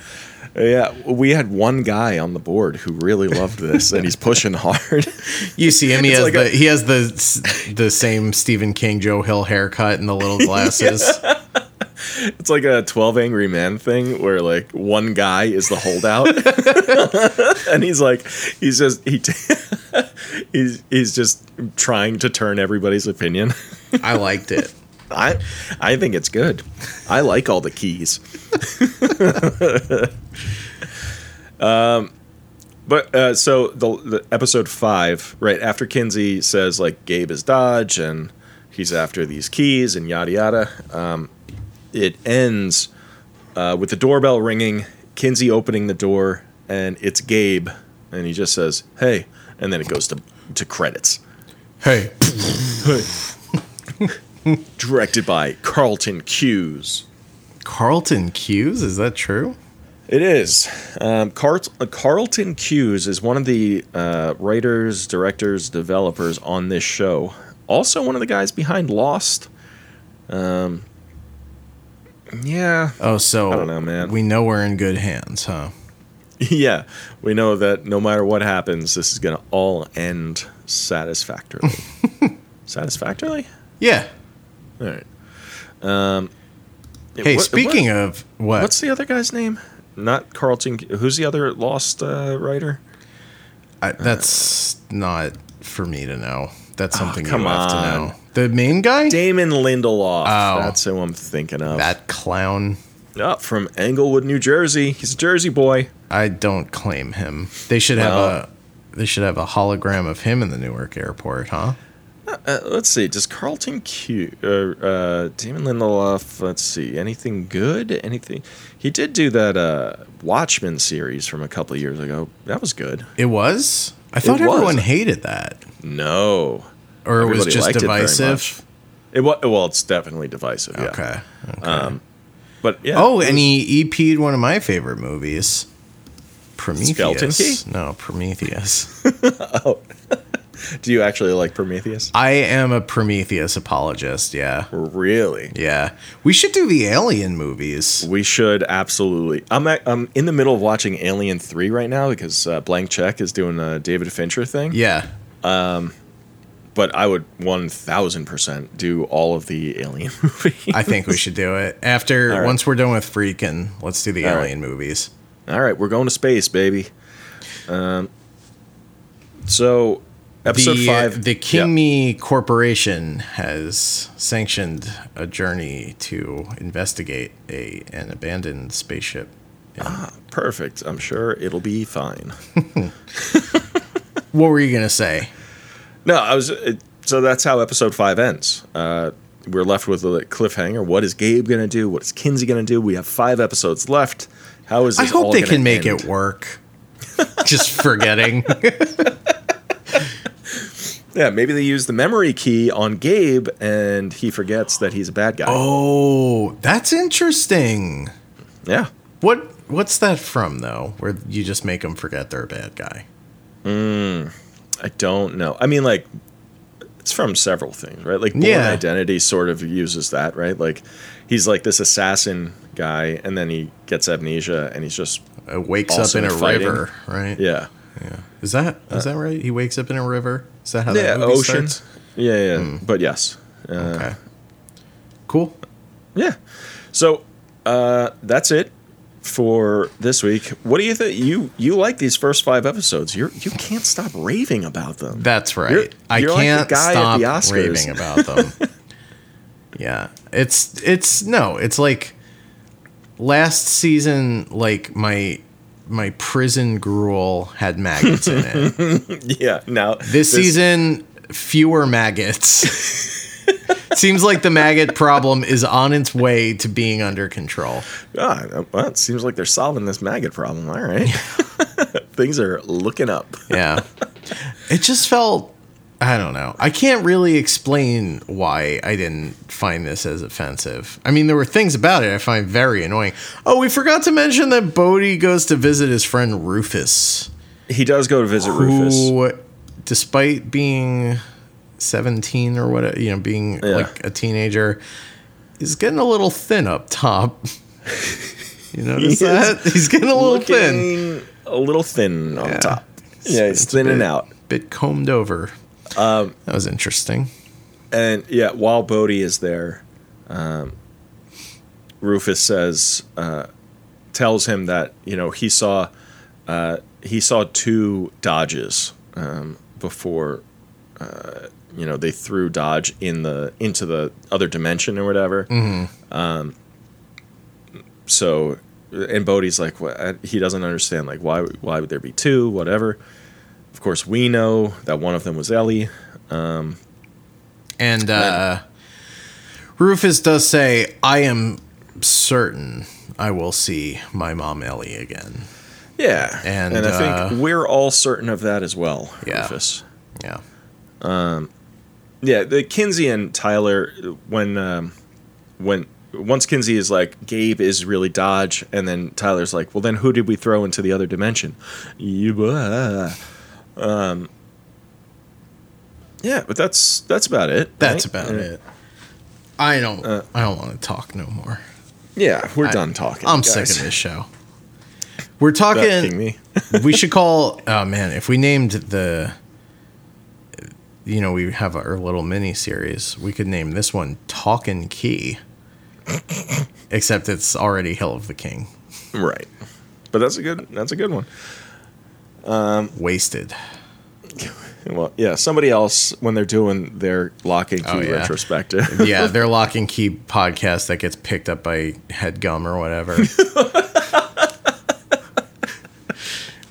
yeah, we had one guy on the board who really loved this, and he's pushing hard. you see him. He It's has like the a- he has the the same Stephen King Joe Hill haircut and the little glasses. It's like a 12 Angry Man thing where like one guy is the holdout and he's like he's just he he's he's just trying to turn everybody's opinion. I liked it. I I think it's good. I like all the keys. um but uh, so the, the episode five, right after Kinsey says like Gabe is Dodge and he's after these keys and yada yada, um, it ends uh, with the doorbell ringing, Kinsey opening the door, and it's Gabe, and he just says "Hey," and then it goes to to credits. Hey, Directed by Carlton Cuse. Carlton Cuse, is that true? It is. Um, Carlton Cuse is one of the uh, writers, directors, developers on this show. Also, one of the guys behind Lost. Um, yeah, Oh, so I don't know, man. We know we're in good hands, huh? yeah. We know that no matter what happens, this is going to all end satisfactorily. satisfactorily? Yeah. All right. Um, Hey, what- speaking what- of what? what's the other guy's name? Not Carlton. Who's the other Lost uh, writer? I, that's not for me to know. That's something Oh, come you have on. to know. The main guy? Damon Lindelof. Oh. That's who I'm thinking of. that clown. Oh, from Englewood, New Jersey. He's a Jersey boy. I don't claim him. They should have Well- a they should have a hologram of him in the Newark airport, huh? Uh, let's see. Does Carlton Cuse or uh, Damon Lindelof? Let's see. Anything good? Anything? He did do that uh, Watchmen series from a couple of years ago. That was good. It was? I thought was. everyone hated that. No, Or it was just liked it divisive. it was well. It's definitely divisive. Yeah. Okay. okay. Um, but yeah. oh, and was- he EP'd one of my favorite movies. Prometheus. No, Prometheus. Do you actually like Prometheus? I am a Prometheus apologist, yeah. Really? Yeah. We should do the alien movies. We should absolutely. I'm a- I'm in the middle of watching Alien Three right now because uh, Blank Check is doing a David Fincher thing. Yeah. Um But I would one thousand percent do all of the Alien movies. I think we should do it. After right. once we're done with Freakin', let's do the All right. alien movies. all right, we're going to space, baby. Um. So, episode the, five. The King Yeah. Me Corporation has sanctioned a journey to investigate a an abandoned spaceship. Perfect. I'm sure it'll be fine. What were you gonna say? No, I was. It, so that's how episode five ends. Uh, we're left with a cliffhanger. What is Gabe gonna do? What is Kinsey gonna do? We have five episodes left. How is I hope they can make end? it work. Just forgetting. Yeah, maybe they use the memory key on Gabe, and he forgets that he's a bad guy. oh, that's interesting. Yeah, What what's that from though? Where you just make them forget they're a bad guy? I don't know. I mean, like, it's from several things, right? Like, Born Yeah. Identity sort of uses that, right? Like, he's like this assassin guy, and then he gets amnesia, and he's just Uh, wakes up in a fighting. river, right? yeah, Yeah. Is that is that right? He wakes up in a river. Is that how yeah, that movie ocean. starts? Yeah, yeah. But yes, uh, Okay. Cool. yeah. So uh, that's it. for this week. What do you think? You you like these first five episodes? You you can't stop raving about them. That's right. You're- I you're like can't guy at stop the raving about them. yeah, it's it's no, it's like last season. Like my my prison gruel had maggots in it. yeah. Now This season, fewer maggots. Seems like the maggot problem is on its way to being under control. Ah, well, it seems like they're solving this maggot problem. All right. Things are looking up. Yeah. It just felt I don't know. I can't really explain why I didn't find this as offensive. I mean, there were things about it I find very annoying. Oh, we forgot to mention that Bode goes to visit his friend Rufus, He does go to visit Rufus. who, despite being 17 or what, you know, being Yeah. like a teenager, is getting a little thin up top. you notice He that? He's getting a little thin. A little thin on Yeah. top. Yeah, he's thinning bit- out. Bit combed over. Um, that was interesting. And yeah, while Bode is there, um, Rufus says, uh, tells him that you know he saw, uh, he saw two dodges um, before, uh, you know they threw Dodge in the into the other dimension or whatever. Um, so, and Bode's like, what? he doesn't understand like why why would there be two? Whatever. Of course, we know that one of them was Ellie. And uh, Rufus does say, I am certain I will see my mom Ellie again. Yeah, And, and, I think uh, we're all certain of that as well, Yeah. Rufus. Yeah. Yeah, the Kinsey and Tyler when um, when once Kinsey is like Gabe is really Dodge, and then Tyler's like, well, then who did we throw into the other dimension? You, uh, um, yeah, but that's that's about it. That's right? about Uh, it. I don't Uh, I don't want to talk no more. Yeah, we're I- done talking. I'm guys. sick of this show. We're talking me. we should call oh man, if we named the you know, we have our little mini series. We could name this one "Talking Key. Except it's already Hill of the King. right, but that's a good that's a good one. Wasted. Well, yeah, somebody else when they're doing their Locke and Key Oh, yeah. retrospective. yeah, their Locke and Key podcast that gets picked up by Headgum or whatever.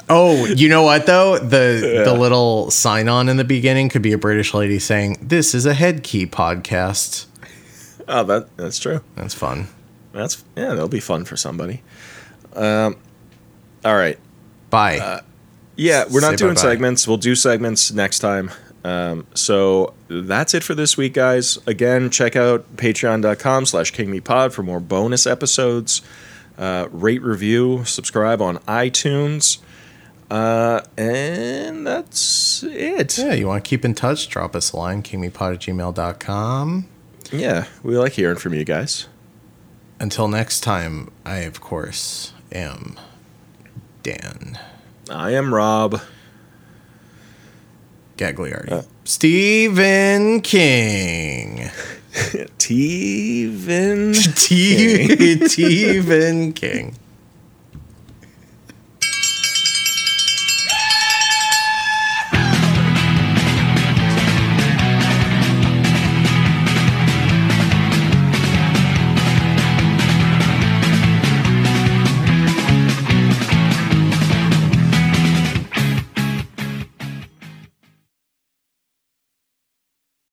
oh, you know what though? The the little sign on in the beginning could be a British lady saying, "This is a head key podcast." oh, that that's true. That's fun. That's yeah, that'll be fun for somebody. Um, all right. Bye. Yeah, we're not doing bye-bye. segments. We'll do segments next time. Um, so that's it for this week, guys. Again, check out patreon.com slash kingmepod for more bonus episodes. Uh, rate, review, subscribe on iTunes. Uh, and that's it. yeah, you want to keep in touch? Drop us a line, kingmepod at gmail.com. Yeah, we like hearing from you guys. Until next time, I, of course, am Dan I am Rob. Gagliardi. Uh. Stephen King. Steven. Stephen King.